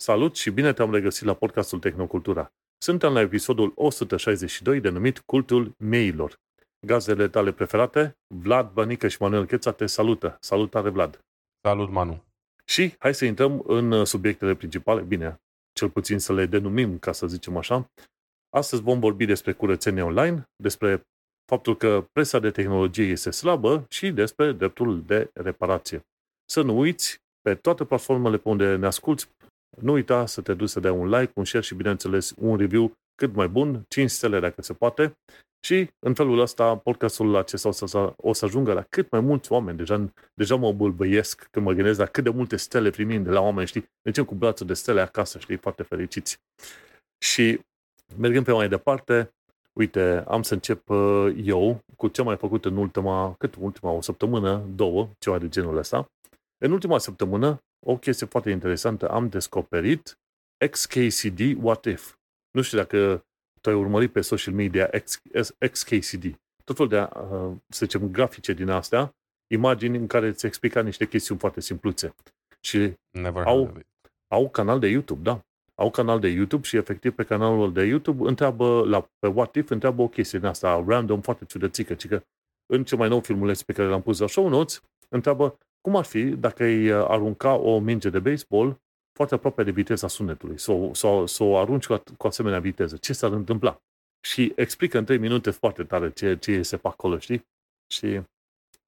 Salut și bine te-am regăsit la podcastul Tehnocultura. Suntem la episodul 162 denumit Cultul Meilor. Gazdele tale preferate, Vlad Bănică și Manuel Cheța te salută. Salutare, Vlad! Salut, Manu! Și hai să intrăm în subiectele principale, bine, cel puțin să le denumim, ca să zicem așa. Astăzi vom vorbi despre curățenie online, despre faptul că presa de tehnologie este slabă și despre dreptul de reparație. Să nu uiți, pe toate platformele pe unde ne asculti, nu uita să te duci să dai un like, un share și, bineînțeles, un review cât mai bun, 5 stele dacă se poate. Și în felul ăsta, podcastul acesta o să, o să ajungă la cât mai mulți oameni. Deja, deja mă bâlbăiesc când mă gândesc la cât de multe stele primim de la oameni, știi? Mergem cu brațul de stele acasă, știi? Foarte fericiți. Și mergând pe mai departe, uite, am să încep uh, eu cu ce am mai făcut în ultima, cât ultima, o săptămână, două, ceva de genul ăsta. În ultima săptămână o chestie foarte interesantă, am descoperit XKCD What If. Nu știu dacă tu ai urmărit pe social media XKCD. Tot felul de, uh, să zicem, grafice din astea, imagini în care îți explica niște chestiuni foarte simpluțe. Și Never au, au canal de YouTube, da. Au canal de YouTube și efectiv pe canalul de YouTube întreabă, la, pe What If, întreabă o chestie din asta, random, foarte ciudățică, ci că în cel mai nou filmuleț pe care l-am pus la show notes, întreabă cum ar fi dacă îi uh, arunca o minge de baseball foarte aproape de viteza sunetului sau, sau, sau o arunci cu, cu asemenea viteză? Ce s-ar întâmpla? Și explică în 3 minute foarte tare ce, ce este pe acolo, știi? Și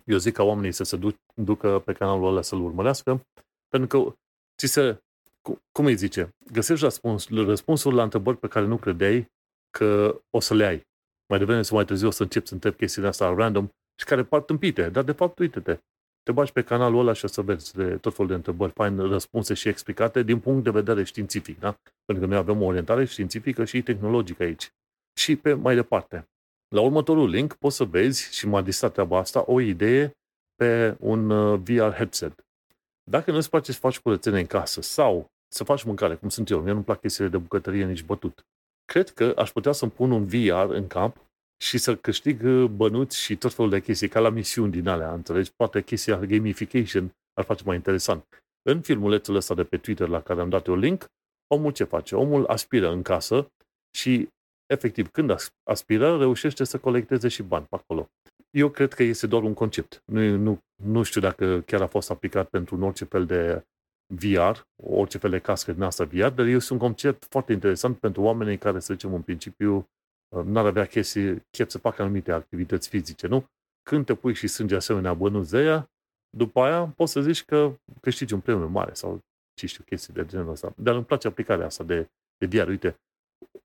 eu zic ca oamenii să se duc, ducă pe canalul ăla să-l urmărească, pentru că ți se, cum îi zice, găsești răspuns, răspunsul la întrebări pe care nu credeai că o să le ai. Mai devreme sau mai târziu o să începi să întrebi chestiile astea random și care par tâmpite, dar de fapt, uite-te, te bagi pe canalul ăla și o să vezi de tot felul de întrebări fain răspunse și explicate din punct de vedere științific, da? Pentru că noi avem o orientare științifică și tehnologică aici. Și pe mai departe. La următorul link poți să vezi, și m-a distrat treaba asta, o idee pe un uh, VR headset. Dacă nu-ți place să faci curățenie în casă sau să faci mâncare, cum sunt eu, mie nu-mi plac chestiile de bucătărie nici bătut. Cred că aș putea să-mi pun un VR în cap și să câștig uh, bănuți și tot felul de chestii, ca la misiuni din alea, înțelegi? Poate chestia gamification ar face mai interesant. În filmulețul ăsta de pe Twitter la care am dat eu link, omul ce face? Omul aspiră în casă și, efectiv, când aspiră, reușește să colecteze și bani pe acolo. Eu cred că este doar un concept. Nu, nu, nu știu dacă chiar a fost aplicat pentru un orice fel de VR, orice fel de cască din asta VR, dar este un concept foarte interesant pentru oamenii care, să zicem, în principiu, n-ar avea chestii, chef să facă anumite activități fizice, nu? Când te pui și sânge asemenea bănuți de ea, după aia poți să zici că câștigi un premiu mare sau ce știu, chestii de genul ăsta. Dar îmi place aplicarea asta de, de VR. Uite,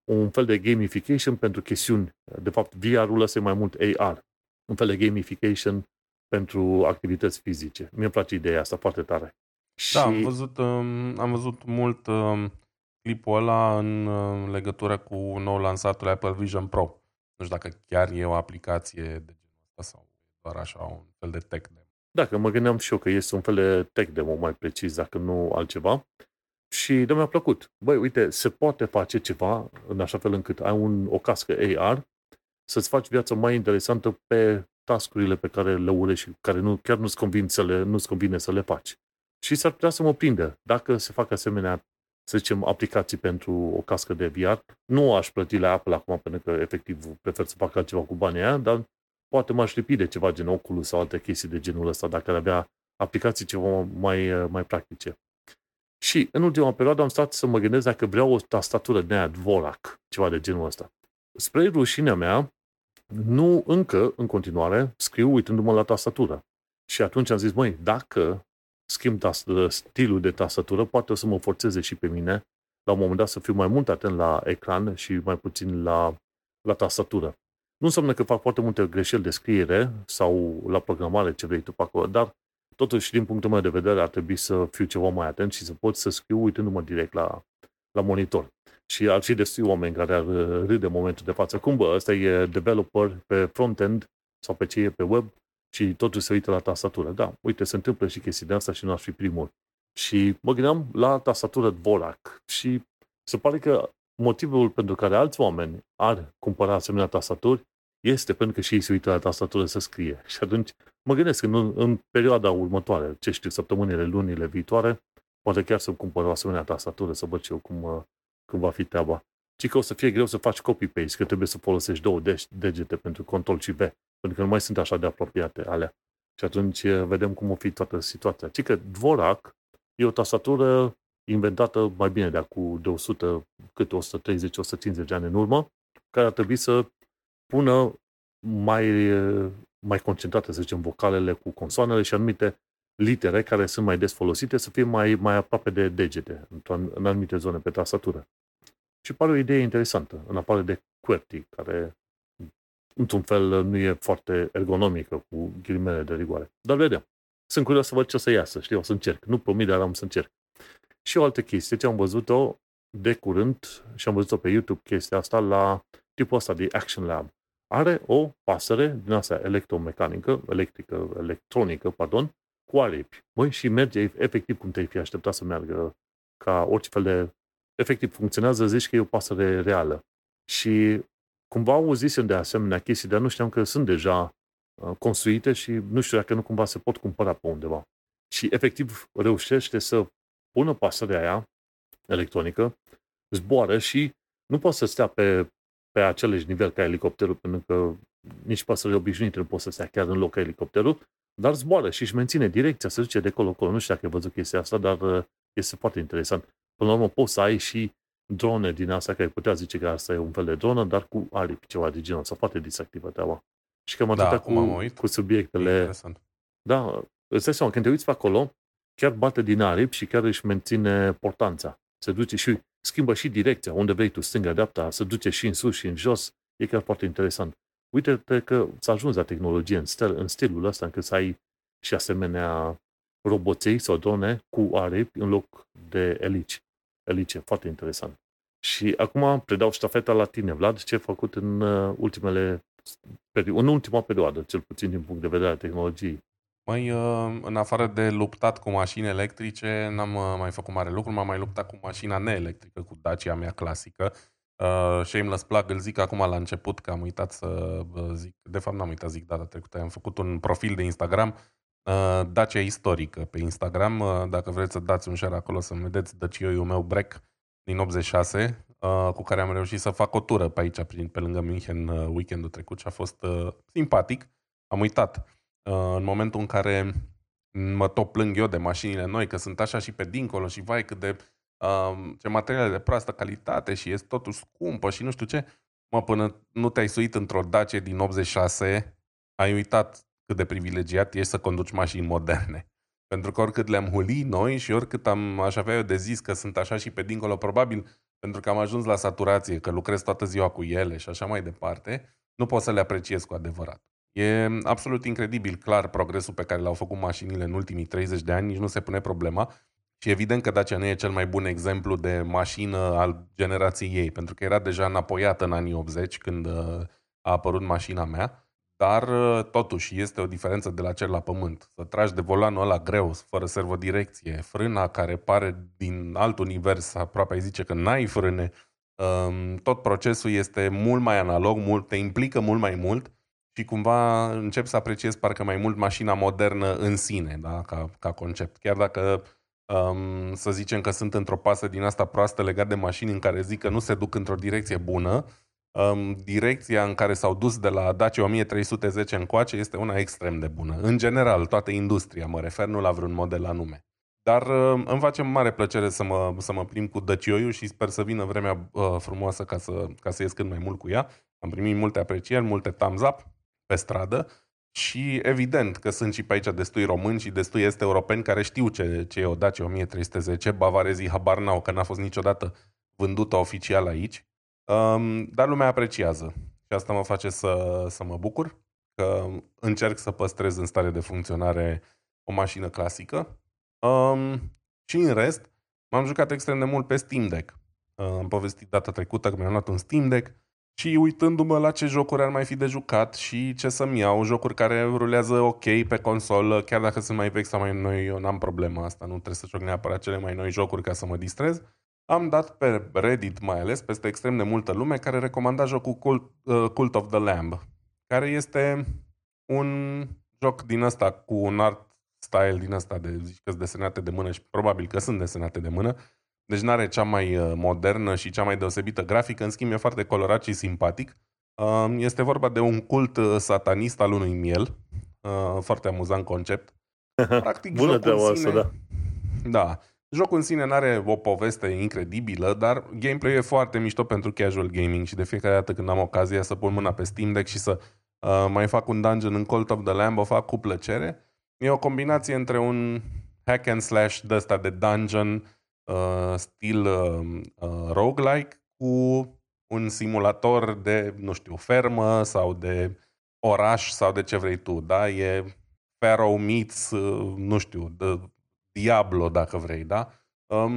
un fel de gamification pentru chestiuni. De fapt, VR-ul ăsta e mai mult AR. Un fel de gamification pentru activități fizice. Mie îmi place ideea asta foarte tare. Da, și... am văzut, um, am văzut mult um, clipul ăla în legătură cu nou lansatul Apple Vision Pro. Nu știu dacă chiar e o aplicație de genul ăsta sau doar așa un fel de tech demo. Dacă mă gândeam și eu că este un fel de tech demo mai precis, dacă nu altceva. Și de mi-a plăcut. Băi, uite, se poate face ceva în așa fel încât ai un, o cască AR să-ți faci viața mai interesantă pe tascurile pe care le urești și care nu, chiar nu-ți convine să le, nu-ți convine să le faci. Și s-ar putea să mă prindă dacă se fac asemenea să zicem, aplicații pentru o cască de VR. Nu aș plăti la Apple acum, pentru că efectiv prefer să fac altceva cu banii aia, dar poate m-aș lipi de ceva gen Oculus sau alte chestii de genul ăsta, dacă ar avea aplicații ceva mai, mai practice. Și în ultima perioadă am stat să mă gândesc dacă vreau o tastatură de aia Dvorak, ceva de genul ăsta. Spre rușinea mea, nu încă, în continuare, scriu uitându-mă la tastatură. Și atunci am zis, măi, dacă schimb tast- stilul de tastatură, poate o să mă forțeze și pe mine la un moment dat să fiu mai mult atent la ecran și mai puțin la, la tastatură. Nu înseamnă că fac foarte multe greșeli de scriere sau la programare, ce vrei tu pe acolo, dar totuși, din punctul meu de vedere, ar trebui să fiu ceva mai atent și să pot să scriu uitându-mă direct la, la monitor. Și ar fi destui oameni care ar râde momentul de față. Cum, bă, ăsta e developer pe front-end sau pe ce e pe web și totul se uită la tastatură. Da, uite, se întâmplă și chestii de asta și nu aș fi primul. Și mă gândeam la tastatură Dvorak și se pare că motivul pentru care alți oameni ar cumpăra asemenea tastaturi este pentru că și ei se uită la tastatură să scrie. Și atunci mă gândesc că în, în perioada următoare, ce știu, săptămânile, lunile viitoare, Poate chiar să cumpăr o asemenea tastatură, să văd și eu cum, uh, cum va fi treaba. Ci că o să fie greu să faci copy-paste, că trebuie să folosești două degete pentru control și V, pentru că nu mai sunt așa de apropiate alea. Și atunci uh, vedem cum o fi toată situația. Ci că Dvorak e o tastatură inventată mai bine de acum de 100, cât 130-150 de ani în urmă, care ar trebui să pună mai, mai concentrate, să zicem, vocalele cu consoanele și anumite litere care sunt mai des folosite să fie mai, mai aproape de degete în, în anumite zone pe tastatură. Și pare o idee interesantă, în afară de QWERTY, care într-un fel nu e foarte ergonomică cu ghilimele de rigoare. Dar vedem. Sunt curios să văd ce o să iasă, știi, o să încerc. Nu promit, dar am să încerc. Și o altă chestie, ce am văzut-o de curând și am văzut-o pe YouTube chestia asta la tipul ăsta de Action Lab. Are o pasăre din asta electromecanică, electrică, electronică, pardon, cu aripi. Băi, și merge efectiv cum te-ai fi așteptat să meargă ca orice fel de... Efectiv, funcționează, zici că e o pasăre reală. Și cumva auzisem de asemenea chestii, dar nu știam că sunt deja uh, construite și nu știu dacă nu cumva se pot cumpăra pe undeva. Și efectiv reușește să pună pasărea aia electronică, zboară și nu poate să stea pe, pe același nivel ca elicopterul, pentru că nici pasările obișnuite nu pot să stea chiar în loc ca elicopterul, dar zboară și își menține direcția, se duce de acolo-acolo. Nu știu dacă ai văzut chestia asta, dar uh, este foarte interesant. Până la urmă poți să ai și drone din asta, care putea zice că asta e un fel de dronă, dar cu aripi, ceva de genul ăsta. Foarte distractivă treaba. Și cam atâta da, cu, cu subiectele. Interesant. Da, îți dai seama, când te uiți pe acolo, chiar bate din aripi și chiar își menține portanța. Se duce și schimbă și direcția, unde vrei tu, stânga, dreapta, se duce și în sus și în jos. E chiar foarte interesant. Uite-te că s-a ajuns la tehnologie în, stil, în stilul ăsta, încât să ai și asemenea roboței sau drone cu aripi în loc de elici. Elice, foarte interesant. Și acum predau ștafeta la tine, Vlad, ce ai făcut în uh, ultimele în ultima perioadă, cel puțin din punct de vedere al tehnologiei. Mai, uh, în afară de luptat cu mașini electrice, n-am uh, mai făcut mare lucru, m-am mai luptat cu mașina neelectrică, cu Dacia mea clasică. Uh, shameless plug, îl zic acum la început, că am uitat să zic, de fapt n-am uitat zic data trecută, am făcut un profil de Instagram, uh, Dacia istorică pe Instagram, uh, dacă vreți să dați un share acolo să vedeți Dacia-ul meu break din 86, uh, cu care am reușit să fac o tură pe aici, prin, pe lângă München, uh, weekendul trecut și a fost uh, simpatic. Am uitat Uh, în momentul în care mă tot plâng eu de mașinile noi, că sunt așa și pe dincolo și vai cât de um, ce materiale de proastă calitate și este totul scumpă și nu știu ce, mă, până nu te-ai suit într-o Dacia din 86, ai uitat cât de privilegiat ești să conduci mașini moderne. Pentru că oricât le-am huli noi și oricât am, aș avea eu de zis că sunt așa și pe dincolo, probabil pentru că am ajuns la saturație, că lucrez toată ziua cu ele și așa mai departe, nu pot să le apreciez cu adevărat. E absolut incredibil clar progresul pe care l-au făcut mașinile în ultimii 30 de ani, nici nu se pune problema. Și evident că Dacia nu e cel mai bun exemplu de mașină al generației ei, pentru că era deja înapoiată în anii 80 când uh, a apărut mașina mea, dar uh, totuși este o diferență de la cel la pământ. Să tragi de volanul ăla greu, fără servodirecție, frâna care pare din alt univers, aproape ai zice că n-ai frâne, um, tot procesul este mult mai analog, mult, te implică mult mai mult și cumva încep să apreciez parcă mai mult mașina modernă în sine, da? ca, ca concept. Chiar dacă um, să zicem că sunt într-o pasă din asta proastă legat de mașini în care zic că nu se duc într-o direcție bună, um, direcția în care s-au dus de la Dacia 1310 încoace este una extrem de bună. În general, toată industria, mă refer, nu la vreun model anume. Dar uh, îmi face mare plăcere să mă, să mă plimb cu Dăcioiu și sper să vină vremea uh, frumoasă ca să, ca să ies cât mai mult cu ea. Am primit multe aprecieri, multe thumbs up pe stradă și evident că sunt și pe aici destui români și destui este europeni care știu ce, ce e o Dacia 1310, bavarezii habar n-au, că n-a fost niciodată vândută oficial aici, um, dar lumea apreciază și asta mă face să, să mă bucur că încerc să păstrez în stare de funcționare o mașină clasică um, și în rest m-am jucat extrem de mult pe Steam Deck. Uh, am povestit data trecută că mi-am luat un Steam Deck și uitându-mă la ce jocuri ar mai fi de jucat și ce să-mi iau, jocuri care rulează ok pe consolă, chiar dacă sunt mai vechi sau mai noi, eu n-am problema asta, nu trebuie să joc neapărat cele mai noi jocuri ca să mă distrez. Am dat pe Reddit mai ales, peste extrem de multă lume, care recomanda jocul Cult, uh, Cult of the Lamb, care este un joc din ăsta cu un art style din asta de zici că desenate de mână și probabil că sunt desenate de mână. Deci nu are cea mai uh, modernă și cea mai deosebită grafică, în schimb e foarte colorat și simpatic. Um, este vorba de un cult uh, satanist al unui miel. Uh, foarte amuzant concept. Practic, Bună treaba asta, da. Da. Jocul în sine nu are o poveste incredibilă, dar gameplay e foarte mișto pentru casual gaming și de fiecare dată când am ocazia să pun mâna pe Steam Deck și să uh, mai fac un dungeon în Cult of the Lamb, o fac cu plăcere. E o combinație între un hack and slash de ăsta de dungeon uh, stil uh, uh, roguelike cu un simulator de, nu știu, fermă sau de oraș sau de ce vrei tu, da? E Pharaoh meets, uh, nu știu, de Diablo, dacă vrei, da? Um,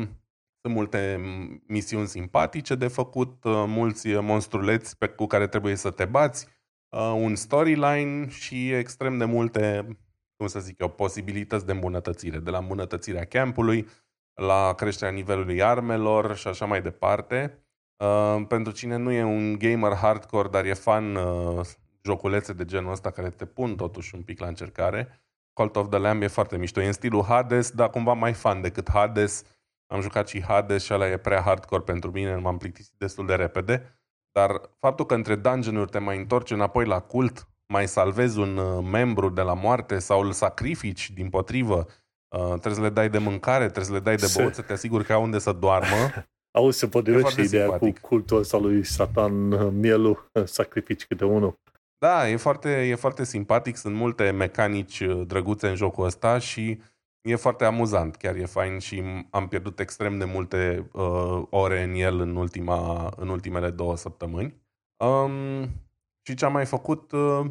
sunt multe misiuni simpatice de făcut, uh, mulți monstruleți pe, cu care trebuie să te bați, uh, un storyline și extrem de multe, cum să zic eu, posibilități de îmbunătățire, de la îmbunătățirea campului, la creșterea nivelului armelor și așa mai departe. Uh, pentru cine nu e un gamer hardcore, dar e fan uh, joculețe de genul ăsta care te pun totuși un pic la încercare, Cult of the Lamb e foarte mișto. E în stilul Hades, dar cumva mai fan decât Hades. Am jucat și Hades și ăla e prea hardcore pentru mine, m-am plictisit destul de repede. Dar faptul că între dungeon-uri te mai întorci înapoi la cult, mai salvezi un uh, membru de la moarte sau îl sacrifici din potrivă, uh, trebuie să le dai de mâncare, trebuie să le dai de băut, să te asiguri că au unde să doarmă. Auzi, se potrivește ideea simpatic. cu cultul ăsta lui Satan, uh, mielul, sacrifici câte unul. Da, e foarte, e foarte simpatic, sunt multe mecanici uh, drăguțe în jocul ăsta și e foarte amuzant, chiar e fain și am pierdut extrem de multe uh, ore în el în, ultima, în ultimele două săptămâni. Um, și ce am mai făcut, uh,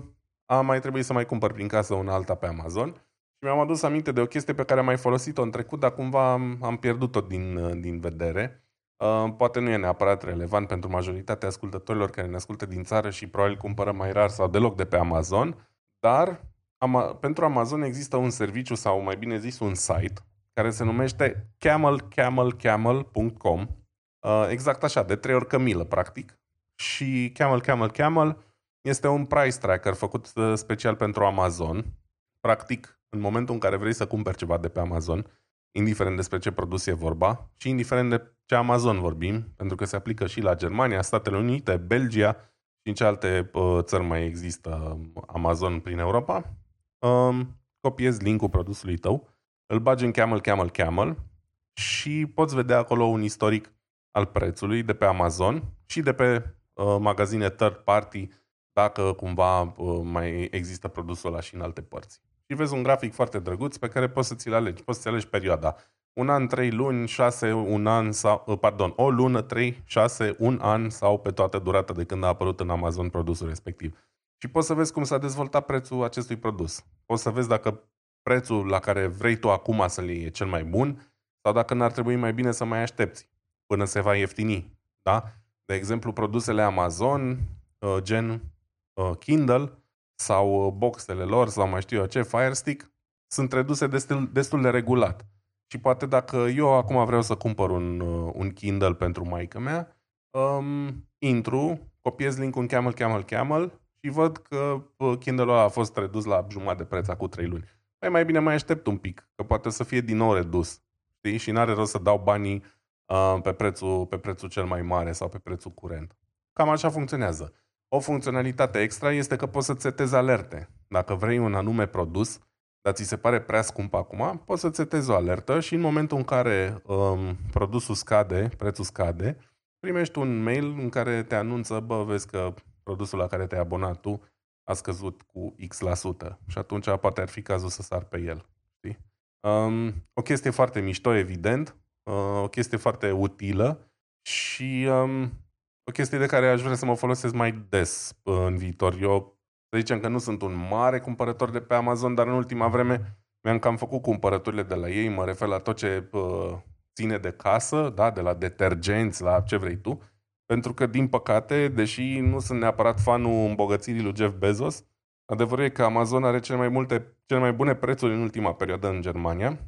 am mai trebuit să mai cumpăr prin casă una alta pe Amazon și mi-am adus aminte de o chestie pe care am mai folosit-o în trecut, dar cumva am, am pierdut-o din, uh, din vedere. Uh, poate nu e neapărat relevant pentru majoritatea ascultătorilor care ne ascultă din țară și probabil cumpără mai rar sau deloc de pe Amazon, dar ama- pentru Amazon există un serviciu sau mai bine zis un site care se numește camelcamelcamel.com uh, exact așa, de trei ori cămilă practic și Camel Camel Camel este un price tracker făcut uh, special pentru Amazon. Practic, în momentul în care vrei să cumperi ceva de pe Amazon, indiferent despre ce produs e vorba și indiferent de ce Amazon vorbim, pentru că se aplică și la Germania, Statele Unite, Belgia și în ce alte uh, țări mai există Amazon prin Europa. Um, copiezi linkul produsului tău, îl bagi în Camel, Camel, Camel și poți vedea acolo un istoric al prețului de pe Amazon și de pe uh, magazine third party dacă cumva uh, mai există produsul ăla și în alte părți. Și vezi un grafic foarte drăguț pe care poți să ți-l alegi. Poți să-ți alegi perioada un an, trei luni, șase, un an sau, uh, pardon, o lună, trei, șase, un an sau pe toată durata de când a apărut în Amazon produsul respectiv. Și poți să vezi cum s-a dezvoltat prețul acestui produs. Poți să vezi dacă prețul la care vrei tu acum să-l iei e cel mai bun sau dacă n-ar trebui mai bine să mai aștepți până se va ieftini. Da? De exemplu, produsele Amazon, uh, gen uh, Kindle sau boxele lor sau mai știu eu ce, Fire Stick, sunt reduse destul, destul de regulat. Și poate dacă eu acum vreau să cumpăr un, uh, un Kindle pentru maică mea, um, intru, copiez linkul în Camel, Camel, Camel și văd că uh, Kindle-ul ăla a fost redus la jumătate de preț acum 3 luni. Păi mai bine mai aștept un pic, că poate să fie din nou redus. Știi? Și n-are rost să dau banii uh, pe, prețul, pe prețul cel mai mare sau pe prețul curent. Cam așa funcționează. O funcționalitate extra este că poți să-ți setezi alerte. Dacă vrei un anume produs, dar ți se pare prea scump acum, poți să-ți setezi o alertă și în momentul în care um, produsul scade, prețul scade, primești un mail în care te anunță, bă, vezi că produsul la care te-ai abonat tu a scăzut cu X%. la sută Și atunci poate ar fi cazul să sar pe el. Știi? Um, o chestie foarte mișto, evident, uh, o chestie foarte utilă și um, o chestie de care aș vrea să mă folosesc mai des uh, în viitor. Eu să zicem că nu sunt un mare cumpărător de pe Amazon, dar în ultima vreme mi-am cam făcut cumpărăturile de la ei, mă refer la tot ce uh, ține de casă, da, de la detergenți, la ce vrei tu, pentru că, din păcate, deși nu sunt neapărat fanul îmbogățirii lui Jeff Bezos, adevărul e că Amazon are cele mai, multe, cele mai bune prețuri în ultima perioadă în Germania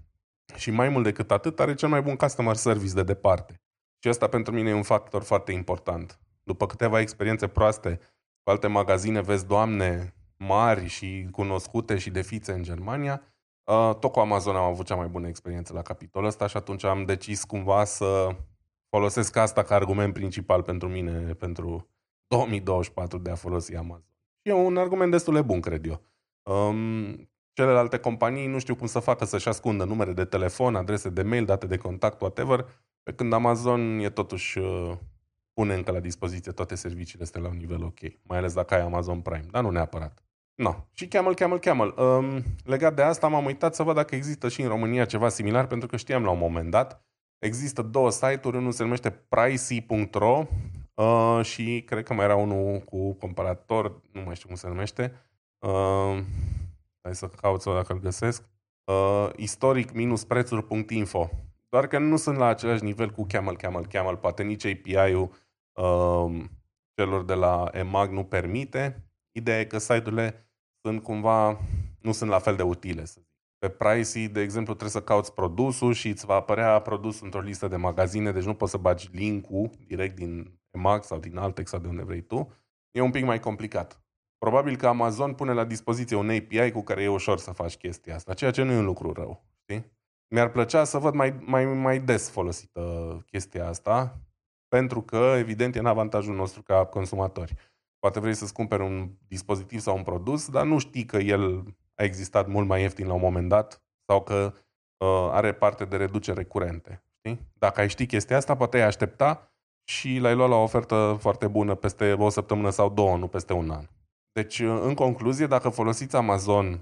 și mai mult decât atât are cel mai bun customer service de departe. Și asta pentru mine e un factor foarte important. După câteva experiențe proaste cu alte magazine vezi doamne mari și cunoscute și de fițe în Germania, Uh, tot cu Amazon am avut cea mai bună experiență la capitolul ăsta și atunci am decis cumva să folosesc asta ca argument principal pentru mine, pentru 2024 de a folosi Amazon. Și e un argument destul de bun, cred eu. Um, celelalte companii nu știu cum să facă să-și ascundă numere de telefon, adrese de mail, date de contact, whatever, pe când Amazon e totuși uh, pune încă la dispoziție toate serviciile astea la un nivel ok, mai ales dacă ai Amazon Prime, dar nu neapărat. No. Și Camel, Camel, Camel. Um, legat de asta m-am uitat să văd dacă există și în România ceva similar, pentru că știam la un moment dat. Există două site-uri, unul se numește pricey.ro uh, și cred că mai era unul cu comparator, nu mai știu cum se numește. Uh, hai să caut să dacă îl găsesc. Uh, istoric-prețuri.info Doar că nu sunt la același nivel cu Camel, Camel, Camel. Poate nici API-ul uh, celor de la EMAG nu permite. Ideea e că site-urile sunt cumva, nu sunt la fel de utile, să zic. Pe Pricey, de exemplu, trebuie să cauți produsul și îți va apărea produsul într-o listă de magazine, deci nu poți să bagi link-ul direct din EMAG sau din Altex sau de unde vrei tu. E un pic mai complicat. Probabil că Amazon pune la dispoziție un API cu care e ușor să faci chestia asta, ceea ce nu e un lucru rău. Știi? Mi-ar plăcea să văd mai, mai, mai des folosită chestia asta, pentru că, evident, e în avantajul nostru ca consumatori. Poate vrei să-ți cumperi un dispozitiv sau un produs, dar nu știi că el a existat mult mai ieftin la un moment dat sau că uh, are parte de reducere curente. Știi? Dacă ai ști chestia asta, poate ai aștepta și l-ai luat la o ofertă foarte bună peste o săptămână sau două, nu peste un an. Deci, uh, în concluzie, dacă folosiți Amazon,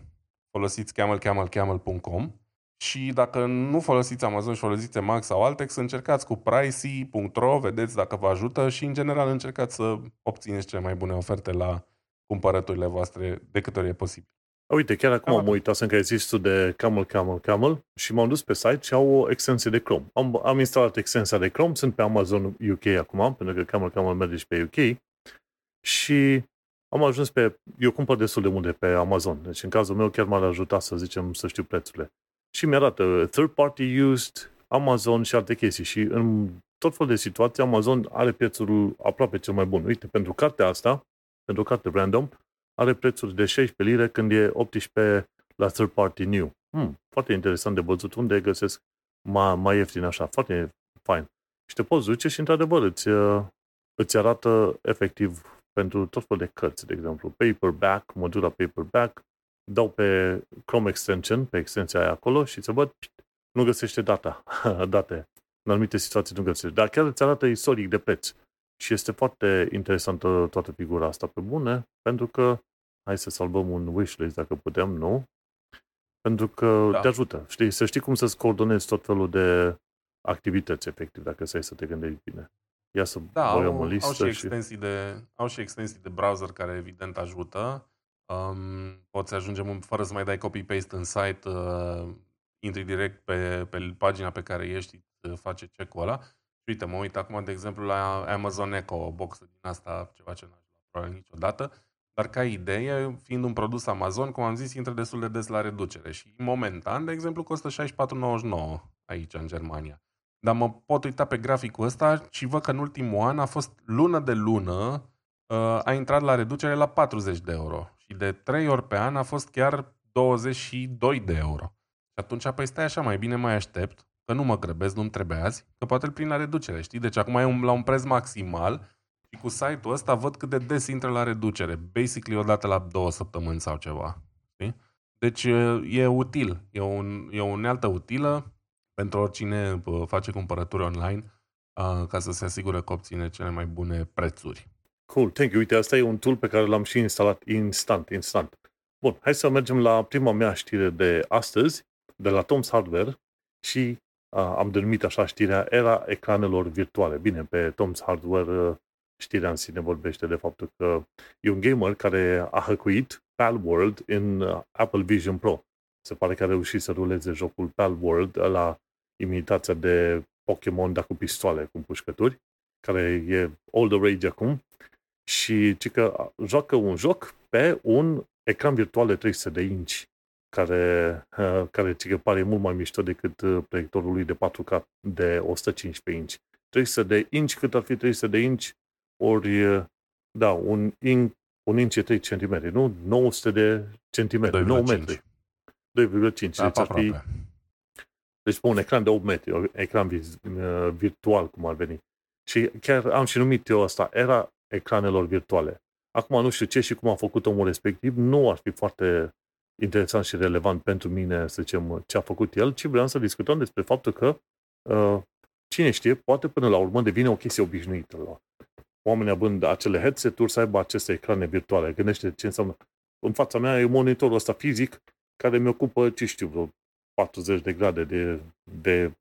folosiți camelcamelcamel.com și dacă nu folosiți Amazon și folosiți Max sau Altex, încercați cu pricey.ro, vedeți dacă vă ajută și în general încercați să obțineți cele mai bune oferte la cumpărăturile voastre de câte ori e posibil. Uite, chiar acum am uitat să că zis de Camel, Camel, Camel și m-am dus pe site și au o extensie de Chrome. Am, am instalat extensia de Chrome, sunt pe Amazon UK acum, pentru că Camel, Camel merge și pe UK și am ajuns pe... Eu cumpăr destul de multe pe Amazon, deci în cazul meu chiar m-ar ajuta să zicem să știu prețurile și mi-arată third party used, Amazon și alte chestii. Și în tot fel de situații, Amazon are prețul aproape cel mai bun. Uite, pentru cartea asta, pentru carte random, are prețuri de 16 lire când e 18 la third party new. Hmm, foarte interesant de văzut unde găsesc mai, mai ieftin așa. Foarte fain. Și te poți duce și într-adevăr îți, uh, îți arată efectiv pentru tot felul de cărți, de exemplu, paperback, modula paperback, dau pe Chrome Extension, pe extensia aia acolo și să văd, nu găsește data, date. În anumite situații nu găsește. Dar chiar îți arată istoric de preț. Și este foarte interesantă toată figura asta pe bune, pentru că hai să salvăm un wishlist dacă putem, nu? Pentru că da. te ajută. Știi, să știi cum să-ți coordonezi tot felul de activități, efectiv, dacă să să te gândești bine. Ia să da, au, o listă. Au și, extensii și... De, au și extensii de browser care evident ajută. Um, poți ajunge fără să mai dai copy-paste în site, uh, intri direct pe, pe pagina pe care ești, îți face check-ul ăla. Și uite, mă uit acum, de exemplu, la Amazon Echo, o boxă din asta, ceva ce n-aș lua probabil niciodată. Dar ca idee, fiind un produs Amazon, cum am zis, intră destul de des la reducere și momentan, de exemplu, costă 64,99 aici în Germania. Dar mă pot uita pe graficul ăsta și văd că în ultimul an a fost lună de lună, uh, a intrat la reducere la 40 de euro și de 3 ori pe an a fost chiar 22 de euro. Și atunci, păi stai așa, mai bine mai aștept, că nu mă grăbesc, nu-mi trebuie azi, că poate îl prind la reducere, știi? Deci acum e un, la un preț maximal și cu site-ul ăsta văd cât de des intră la reducere. Basically, o dată la două săptămâni sau ceva. Știi? Deci e util. E, un, e o unealtă utilă pentru oricine face cumpărături online ca să se asigure că obține cele mai bune prețuri. Cool, thank you. Uite, asta e un tool pe care l-am și instalat instant, instant. Bun, hai să mergem la prima mea știre de astăzi, de la Tom's Hardware și uh, am denumit așa știrea Era ecranelor virtuale. Bine, pe Tom's Hardware uh, știrea în sine vorbește de faptul că e un gamer care a hăcuit Palworld în uh, Apple Vision Pro. Se pare că a reușit să ruleze jocul Palworld la imitația de Pokémon, dar cu pistoale, cu pușcături, care e all the rage acum și ci că joacă un joc pe un ecran virtual de 300 de inch, care, care ci că pare mult mai mișto decât uh, proiectorul lui de 4K de 115 inch. 300 de inch, cât ar fi 300 de inch, ori, uh, da, un, in, un inch e 3 cm, nu? 900 de centimetri, 9 metri. 2,5. Da, deci ar fi, deci pe un ecran de 8 metri, un ecran uh, virtual, cum ar veni. Și chiar am și numit eu asta, era ecranelor virtuale. Acum nu știu ce și cum a făcut omul respectiv, nu ar fi foarte interesant și relevant pentru mine, să zicem, ce a făcut el, ci vreau să discutăm despre faptul că uh, cine știe, poate până la urmă devine o chestie obișnuită. La oamenii având acele headset-uri să aibă aceste ecrane virtuale. Gândește ce înseamnă. În fața mea e monitorul ăsta fizic care mi ocupă, ce știu, vreo 40 de grade de, de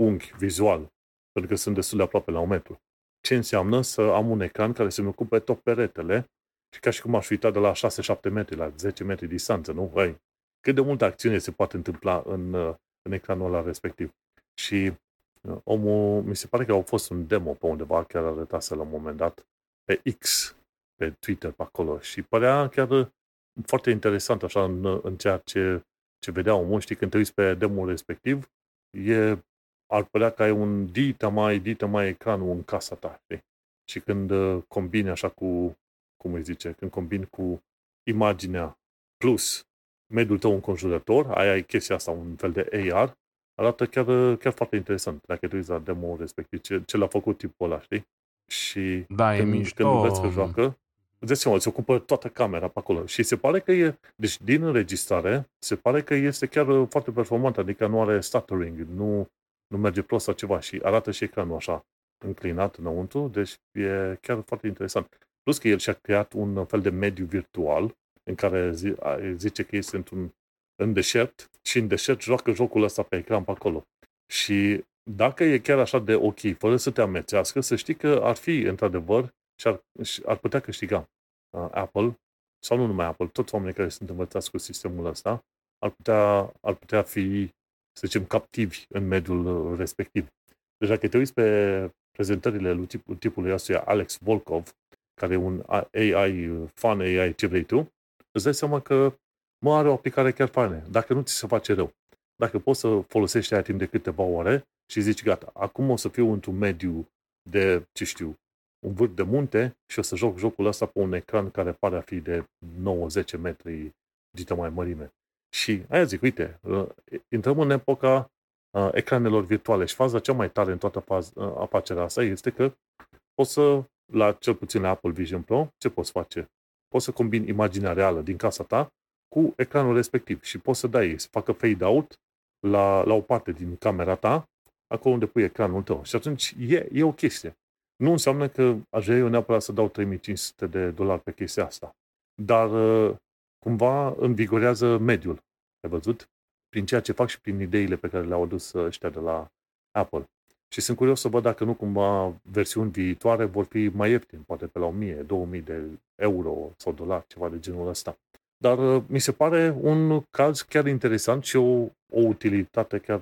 unghi vizual, pentru că sunt destul de aproape la un metru. Ce înseamnă să am un ecran care să-mi ocupe tot peretele și ca și cum aș uita de la 6-7 metri, la 10 metri distanță, nu? Hai, cât de multă acțiune se poate întâmpla în, în ecranul ăla respectiv. Și uh, omul, mi se pare că au fost un demo pe undeva, chiar arătase la un moment dat, pe X, pe Twitter, pe acolo. Și părea chiar foarte interesant așa în, în ceea ce, ce vedea omul. Știi, când te uiți pe demo respectiv, e, ar părea că ai un dita mai, dita mai ecranul în casa ta. Știi? Și când uh, combini așa cu, cum îi zice, când combini cu imaginea plus mediul tău înconjurător, ai, ai chestia asta, un fel de AR, arată chiar, chiar foarte interesant dacă te uiți la demo respectiv, ce, ce l-a făcut tipul ăla, știi? Și da, când, e mișto. când vezi că joacă, îți dai seama, îți ocupă toată camera pe acolo. Și se pare că e, deci din înregistrare, se pare că este chiar foarte performant, adică nu are stuttering, nu, nu merge prost sau ceva și arată și ecranul așa înclinat înăuntru, deci e chiar foarte interesant. Plus că el și-a creat un fel de mediu virtual în care zi, zice că este într-un în deșert și în deșert joacă jocul ăsta pe ecran pe acolo. Și dacă e chiar așa de ok, fără să te amețească, să știi că ar fi, într-adevăr, și ar, și ar putea câștiga uh, Apple, sau nu numai Apple, toți oamenii care sunt învățați cu sistemul ăsta, ar putea, ar putea fi, să zicem, captivi în mediul respectiv. Deci dacă te uiți pe prezentările lui tip, tipului ăstuia Alex Volkov, care e un AI, fan AI, ce vrei tu, îți dai seama că mă are o aplicare chiar faină, dacă nu ți se face rău. Dacă poți să folosești aia timp de câteva ore și zici, gata, acum o să fiu într-un mediu de, ce știu, un vârf de munte și o să joc jocul ăsta pe un ecran care pare a fi de 9-10 metri dită mai mărime. Și aia zic, uite, uh, intrăm în epoca uh, ecranelor virtuale și faza cea mai tare în toată faz, uh, afacerea asta este că poți să, la cel puțin la Apple Vision Pro, ce poți face? Poți să combini imaginea reală din casa ta cu ecranul respectiv și poți să dai, să facă fade-out la, la o parte din camera ta, acolo unde pui ecranul tău. Și atunci e, e o chestie. Nu înseamnă că aș vrea eu neapărat să dau 3500 de dolari pe chestia asta. Dar uh, cumva învigorează mediul. Ai văzut? Prin ceea ce fac și prin ideile pe care le-au adus uh, ăștia de la Apple. Și sunt curios să văd dacă nu cumva versiuni viitoare vor fi mai ieftine, poate pe la 1000, 2000 de euro sau dolari, ceva de genul ăsta. Dar uh, mi se pare un caz chiar interesant și o, o utilitate chiar,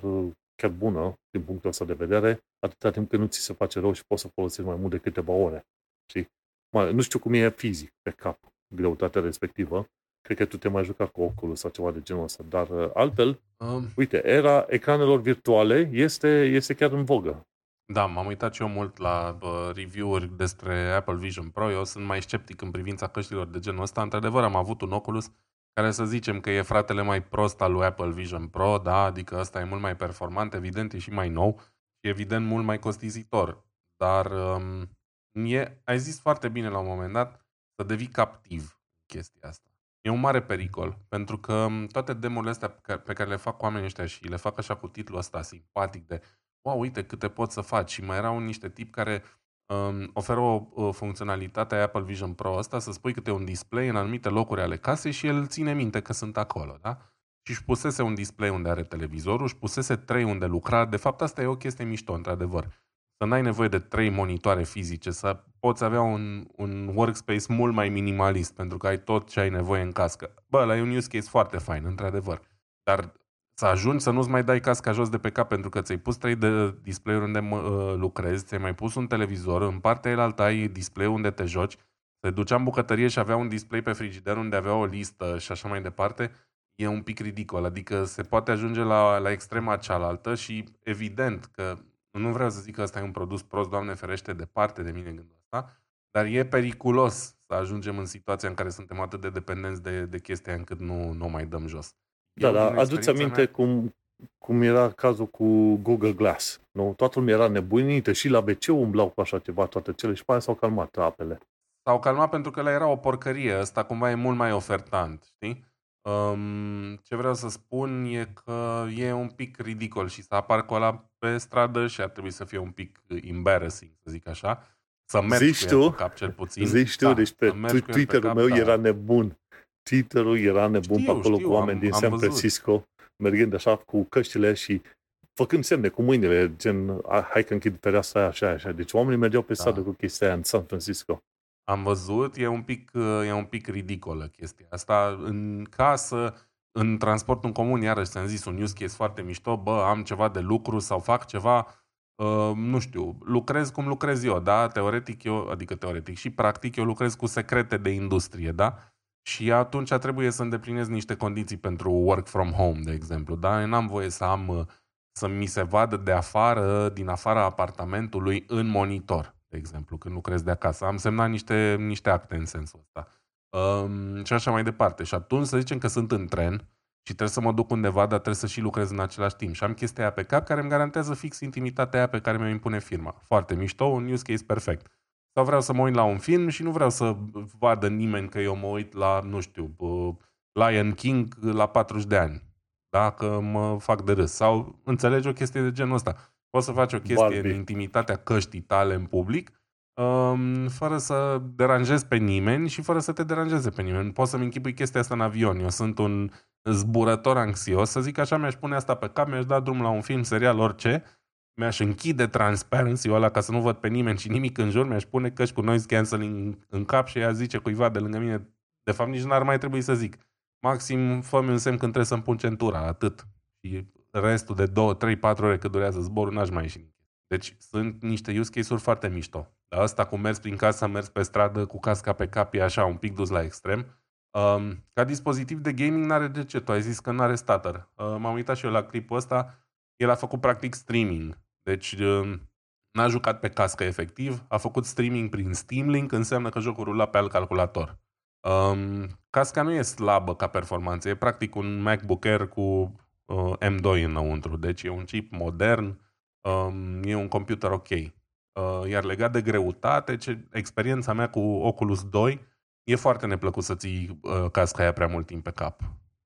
chiar bună din punctul ăsta de vedere, atâta timp cât nu ți se face rău și poți să folosești mai mult de câteva ore. Și, Mă, nu știu cum e fizic pe cap greutatea respectivă. Cred că tu te mai jucat cu Oculus sau ceva de genul ăsta. Dar uh, altfel, um. uite, era ecranelor virtuale este, este chiar în vogă. Da, m-am uitat și eu mult la uh, review-uri despre Apple Vision Pro. Eu sunt mai sceptic în privința căștilor de genul ăsta. Într-adevăr, am avut un Oculus care să zicem că e fratele mai prost al lui Apple Vision Pro, da, adică ăsta e mult mai performant, evident, e și mai nou și evident mult mai costisitor. Dar um, e, ai zis foarte bine la un moment dat să devii captiv chestia asta. E un mare pericol, pentru că um, toate demorile astea pe care le fac oamenii ăștia și le fac așa cu titlul ăsta simpatic de wow, uite câte poți să faci. Și mai erau niște tip care um, oferă o, o funcționalitate a Apple Vision Pro ăsta, să spui câte un display în anumite locuri ale casei și el ține minte că sunt acolo, da? Și își pusese un display unde are televizorul, își pusese trei unde lucra. De fapt, asta e o chestie mișto, într-adevăr. Să n-ai nevoie de trei monitoare fizice, să poți avea un, un workspace mult mai minimalist, pentru că ai tot ce ai nevoie în cască. Bă, la e un use case foarte fain, într-adevăr. Dar să ajungi să nu-ți mai dai casca jos de pe cap pentru că ți-ai pus trei de display unde uh, lucrezi, ți-ai mai pus un televizor, în partea elaltă ai display unde te joci, se ducea în bucătărie și avea un display pe frigider unde avea o listă și așa mai departe, e un pic ridicol. Adică se poate ajunge la, la extrema cealaltă și evident că nu vreau să zic că ăsta e un produs prost, Doamne ferește, departe de mine gândul ăsta, dar e periculos să ajungem în situația în care suntem atât de dependenți de, de chestia încât nu, nu mai dăm jos Da, Eu, dar din aduți experiența aminte mea- cum, cum era cazul cu Google Glass. Nu? Toată lumea era nebunită și la WC umblau cu așa ceva toate cele și pe aia s-au calmat apele. S-au calmat pentru că la era o porcărie. Ăsta cumva e mult mai ofertant, știi? Um, ce vreau să spun e că e un pic ridicol și să apar cu ăla pe stradă și ar trebui să fie un pic embarrassing, să zic așa. Să mergi Zici cu el tu? pe cap cel puțin. Zici tu, Da, deci pe să mergi cu el pe Twitter-ul cap, meu da. era nebun. Twitterul era nebun Știu, pe acolo știu, cu oameni am- din am San văzut. Francisco, mergând așa cu căștile și făcând semne cu mâinile, gen, "A, hai că închid fereastra aia, așa, așa. Deci oamenii mergeau pe Da. stradă cu chestia aia în San Francisco. Am văzut, e un pic, uh, e un pic ridicolă chestia asta. În casă, în transportul în comun, iarăși ți-am zis, un use case foarte mișto, bă, am ceva de lucru sau fac ceva, uh, nu știu, lucrez cum lucrez eu, da? Teoretic eu, adică teoretic și practic eu lucrez cu secrete de industrie, da? Și atunci trebuie să îndeplinesc niște condiții pentru work from home, de exemplu, da? Eu n-am voie să am, uh, să mi se vadă de afară, din afara apartamentului, în monitor, de exemplu, când lucrez de acasă. Am semnat niște, niște acte în sensul ăsta. Um, și așa mai departe. Și atunci să zicem că sunt în tren și trebuie să mă duc undeva, dar trebuie să și lucrez în același timp. Și am chestia aia pe cap care îmi garantează fix intimitatea aia pe care mi-o impune firma. Foarte mișto, un use case perfect. Sau vreau să mă uit la un film și nu vreau să vadă nimeni că eu mă uit la, nu știu, uh, Lion King la 40 de ani. Dacă mă fac de râs. Sau înțelegi o chestie de genul ăsta. Poți să faci o chestie Barbie. în intimitatea căștii tale în public, um, fără să deranjezi pe nimeni și fără să te deranjeze pe nimeni. Poți să-mi închipui chestia asta în avion. Eu sunt un zburător anxios, să zic așa, mi-aș pune asta pe cap, mi-aș da drum la un film, serial, orice, mi-aș închide transparency-ul ăla ca să nu văd pe nimeni și nimic în jur, mi-aș pune căști cu noise cancelling în cap și ea zice cuiva de lângă mine, de fapt nici n-ar mai trebui să zic. Maxim, fă-mi un semn când trebuie să-mi pun centura, atât. Și restul de 2, 3, 4 ore cât durează zborul, n-aș mai ieși. Deci sunt niște use case-uri foarte mișto. Dar asta cu mers prin casă, mers pe stradă cu casca pe cap, e așa, un pic dus la extrem. Um, ca dispozitiv de gaming n-are de ce. Tu ai zis că n-are starter. Uh, m-am uitat și eu la clipul ăsta. El a făcut practic streaming. Deci uh, n-a jucat pe cască efectiv, a făcut streaming prin Steam Link, înseamnă că jocul rula pe alt calculator. Um, casca nu e slabă ca performanță, e practic un MacBook Air cu uh, M2 înăuntru, deci e un chip modern, um, e un computer ok. Uh, iar legat de greutate, ce, experiența mea cu Oculus 2 e foarte neplăcut să ții uh, casca aia prea mult timp pe cap.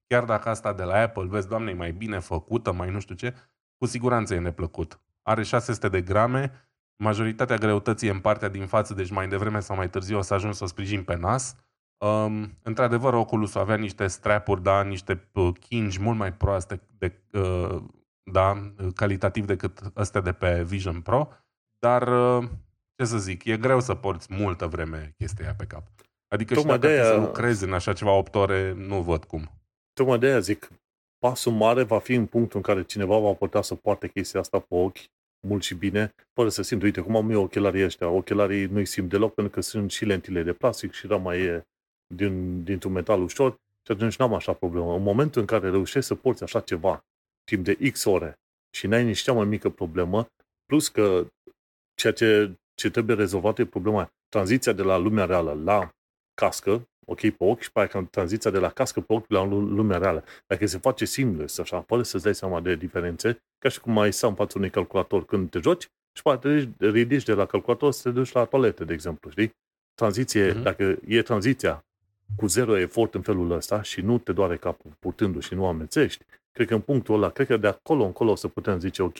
Chiar dacă asta de la Apple, vezi, doamne, e mai bine făcută, mai nu știu ce, cu siguranță e neplăcut. Are 600 de grame, majoritatea greutății e în partea din față, deci mai devreme sau mai târziu o să ajung să o sprijin pe nas. Um, într-adevăr, Oculus avea niște strapuri, da, niște uh, kingi mult mai proaste, de, uh, da, calitativ decât astea de pe Vision Pro, dar, uh, ce să zic, e greu să porți multă vreme chestia aia pe cap. Adică Tocmai și dacă de ar fi să aia- lucrezi în așa ceva 8 ore, nu văd cum. Tocmai de aia zic, pasul mare va fi în punctul în care cineva va putea să poarte chestia asta pe ochi mult și bine, fără să simt, uite, cum am eu ochelarii ăștia. Ochelarii nu-i simt deloc pentru că sunt și lentile de plastic și rama e din, dintr-un metal ușor și atunci n-am așa problemă. În momentul în care reușești să porți așa ceva timp de X ore și n-ai nici cea mai mică problemă, plus că ceea ce, ce trebuie rezolvat e problema tranziția de la lumea reală la cască, ok, pe ochi, și pe aia tranziția de la cască pe ochi la lu- lumea reală. Dacă se face seamless, așa, fără să-ți dai seama de diferențe, ca și cum mai stai în fața unui calculator când te joci, și pe aia te ridici- ridici de la calculator să te duci la toaletă, de exemplu, știi? Tranziție, Mhm. dacă e tranziția cu zero efort în felul ăsta și nu te doare capul purtându și nu amețești, cred că în punctul ăla, cred că de acolo încolo o să putem zice, ok,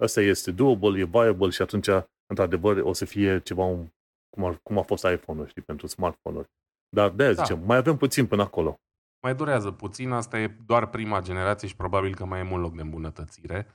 ăsta este doable, e viable și atunci, într-adevăr, o să fie ceva un, cum, a, cum a fost iPhone-ul, știi, pentru smartphone-uri. Dar de-aia Da. zicem, mai avem puțin până acolo. Mai durează puțin, asta e doar prima generație și probabil că mai e mult loc de îmbunătățire.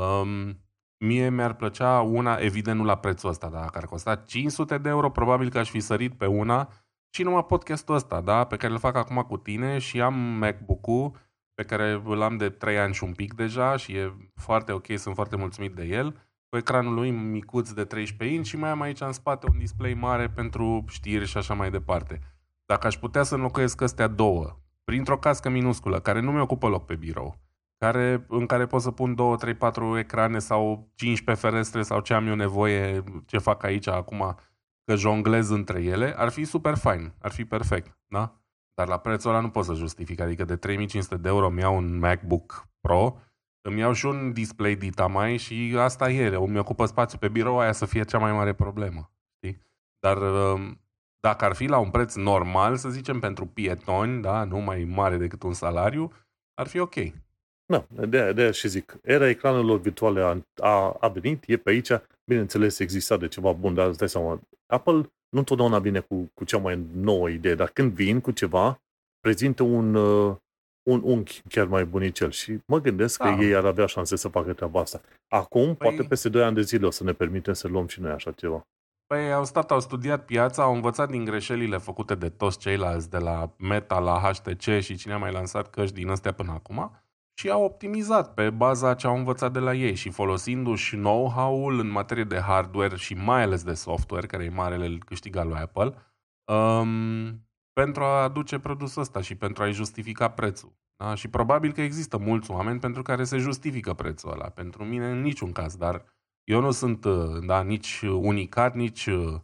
Um, mie mi-ar plăcea una, evident nu la prețul ăsta, dar care costa 500 de euro, probabil că aș fi sărit pe una și numai podcastul ăsta, da, pe care îl fac acum cu tine și am MacBook-ul pe care îl am de 3 ani și un pic deja și e foarte ok, sunt foarte mulțumit de el. Cu ecranul lui micuț de 13 inch și mai am aici în spate un display mare pentru știri și așa mai departe. Dacă aș putea să înlocuiesc astea două, printr-o cască minusculă, care nu mi-ocupă loc pe birou, care, în care pot să pun 2, 3, 4 ecrane sau 15 ferestre sau ce am eu nevoie, ce fac aici acum, că jonglez între ele, ar fi super fain, ar fi perfect, da? Dar la prețul ăla nu pot să justific. Adică de 3500 de euro îmi iau un MacBook Pro, îmi iau și un display dita mai și asta e. Îmi ocupă spațiu pe birou, aia să fie cea mai mare problemă. Știi? Dar um, dacă ar fi la un preț normal, să zicem, pentru pietoni, da, nu mai mare decât un salariu, ar fi ok. Da, de de și zic. Era ecranelor virtuale a, a, a venit, e pe aici. Bineînțeles, exista de ceva bun, dar îți dai seama, Apple nu întotdeauna vine cu, cu cea mai nouă idee, dar când vin cu ceva, prezintă un, uh, un unchi chiar mai bunicel și mă gândesc da. că ei ar avea șanse să facă treaba asta. Acum, păi... poate peste 2 ani de zile o să ne permitem să luăm și noi așa ceva. Păi au stat, au studiat piața, au învățat din greșelile făcute de toți ceilalți, de la Meta la HTC și cine a mai lansat căști din astea până acum și au optimizat pe baza ce au învățat de la ei și folosindu-și know-how-ul în materie de hardware și mai ales de software, care e marele câștig al lui Apple, um, pentru a aduce produsul ăsta și pentru a-i justifica prețul. Da? Și probabil că există mulți oameni pentru care se justifică prețul ăla. Pentru mine în niciun caz, dar eu nu sunt uh, da, nici unicat, nici uh,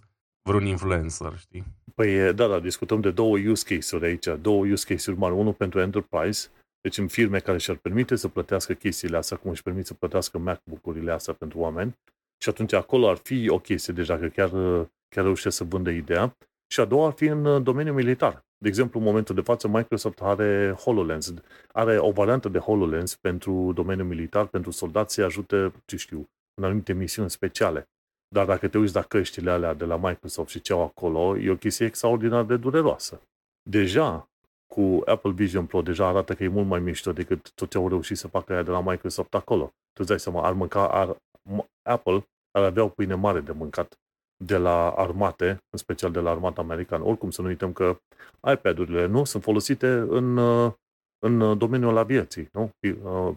vreun influencer, știi? Păi da, da, discutăm de două use case-uri aici, două use case-uri mari, unul pentru enterprise, deci în firme care și-ar permite să plătească chestiile astea, cum își permite să plătească MacBook-urile astea pentru oameni, și atunci acolo ar fi o chestie deja, că chiar, chiar reușește să vândă ideea. Și a doua ar fi în domeniul militar. De exemplu, în momentul de față, Microsoft are HoloLens, are o variantă de HoloLens pentru domeniul militar, pentru soldați să ajute, ce știu, în anumite misiuni speciale. Dar dacă te uiți la căștile alea de la Microsoft și ce au acolo, e o chestie extraordinar de dureroasă. Deja, cu Apple Vision Pro, deja arată că e mult mai mișto decât tot ce au reușit să facă aia de la Microsoft acolo. Tu îți dai seama, ar mânca, ar, Apple ar avea o pâine mare de mâncat de la armate, în special de la armata americană. Oricum să nu uităm că iPad-urile nu sunt folosite în, în domeniul aviației. Nu?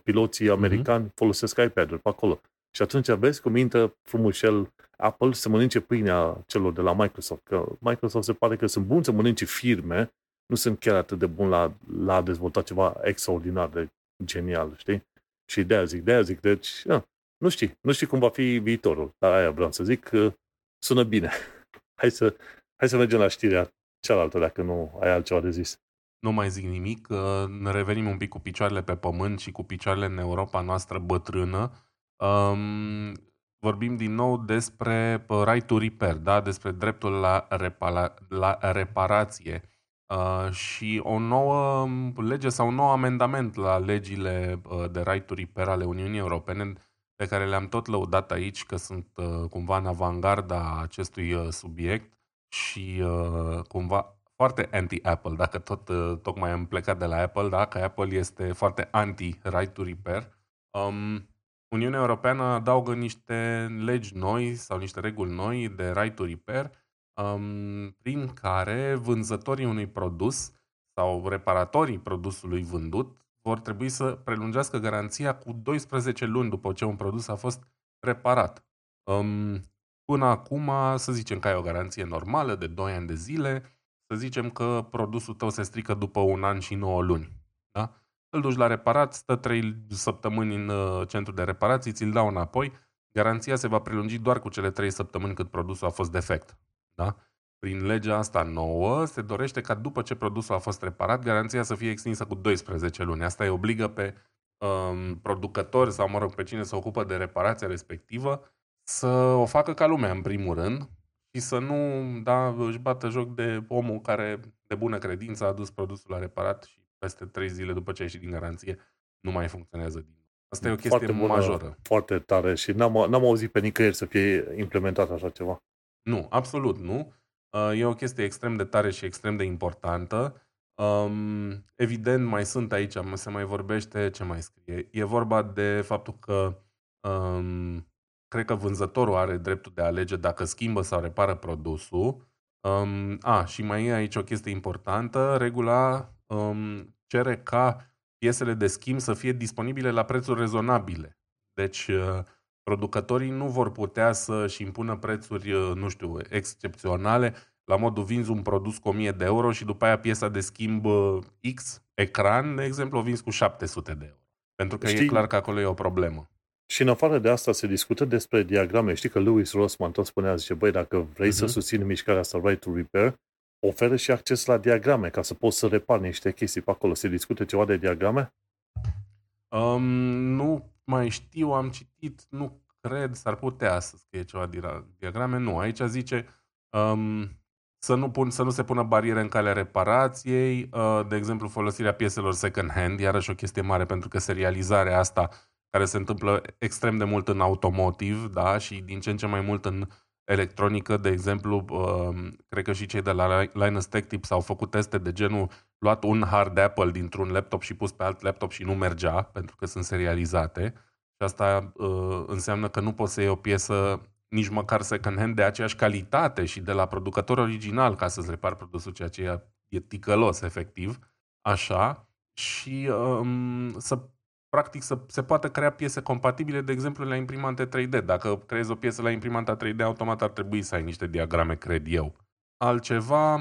Piloții mhm. americani mm-hmm. folosesc iPad-uri pe acolo. Și atunci vezi cum intră frumușel Apple să mănânce pâinea celor de la Microsoft. Că Microsoft se pare că sunt buni să mănânce firme, nu sunt chiar atât de buni la, la a dezvolta ceva extraordinar de genial, știi? Și de-aia zic, de-aia zic, deci, na, nu știi, nu știi cum va fi viitorul, dar aia vreau să zic, că sună bine. Hai să, hai să mergem la știrea cealaltă, dacă nu ai altceva de zis. Nu mai zic nimic, ne revenim un pic cu picioarele pe pământ și cu picioarele în Europa noastră bătrână. Um, vorbim din nou despre right to repair, da? despre dreptul la, repara- la reparație uh, și o nouă lege sau un nou amendament la legile uh, de right to repair ale Uniunii Europene pe care le-am tot lăudat aici că sunt uh, cumva în avangarda acestui uh, subiect și uh, cumva foarte anti-Apple, dacă tot uh, tocmai am plecat de la Apple, da, că Apple este foarte anti-right to repair. Um, Uniunea Europeană adaugă niște legi noi sau niște reguli noi de right to repair, um, prin care vânzătorii unui produs sau reparatorii produsului vândut vor trebui să prelungească garanția cu 12 luni după ce un produs a fost reparat. Um, până acum, să zicem că ai o garanție normală de 2 ani de zile, să zicem că produsul tău se strică după un an și 9 luni. Da? Îl duci la reparat, stă 3 săptămâni în uh, centru de reparații, ți-l dau înapoi, garanția se va prelungi doar cu cele 3 săptămâni cât produsul a fost defect. Da? Prin legea asta nouă, se dorește ca după ce produsul a fost reparat, garanția să fie extinsă cu 12 luni. Asta îi obligă pe um, producători sau, mă rog, pe cine se ocupă de reparația respectivă să o facă ca lumea, în primul rând, și să nu da, își bată joc de omul care, de bună credință, a adus produsul la reparat și peste 3 zile după ce a ieșit din garanție, nu mai funcționează din nou. Asta e o chestie foarte bună, majoră. Foarte tare și n-am, n-am auzit pe nicăieri să fie implementat așa ceva. Nu, absolut nu. Uh, e o chestie extrem de tare și extrem de importantă. Um, evident, mai sunt aici, se mai vorbește, ce mai scrie. E vorba de faptul că um, cred că vânzătorul are dreptul de a alege dacă schimbă sau repară produsul. Um, a, și mai e aici o chestie importantă. Regula um, cere ca piesele de schimb să fie disponibile la prețuri rezonabile. Deci, uh, producătorii nu vor putea să-și impună prețuri, uh, nu știu, excepționale, la modul vinzi un produs cu 1000 de euro și după aia piesa de schimb uh, X, ecran, de exemplu, o vinzi cu 700 de euro. Pentru că Știi, e clar că acolo e o problemă. Și în afară de asta se discută despre diagrame. Știi că Louis Rossman tot spunea, zice, băi, dacă vrei uh-huh. să mhm. susții mișcarea asta right to repair, oferă și acces la diagrame ca să poți să repari niște chestii pe acolo. Se discute ceva de diagrame? Um, nu mai știu, am citit, nu cred, s-ar putea să scrie ceva diagrame. Nu, aici zice um, să, nu pun, să nu se pună bariere în calea reparației, uh, de exemplu folosirea pieselor second hand, iarăși o chestie mare pentru că serializarea asta care se întâmplă extrem de mult în automotive, da, și din ce în ce mai mult în electronică, de exemplu, uh, cred că și cei de la Linus Tech Tips au făcut teste de genul luat un hard Apple dintr-un laptop și pus pe alt laptop și nu mergea, pentru că sunt serializate. Și asta uh, înseamnă că nu poți să iei o piesă nici măcar second hand de aceeași calitate și de la producător original ca să-ți repar produsul, ceea ce e, e ticălos, efectiv. Așa. Și um, să practic să se poată crea piese compatibile, de exemplu, la imprimante 3D. Dacă creezi o piesă la imprimanta 3D, automat ar trebui să ai niște diagrame, cred eu. Altceva,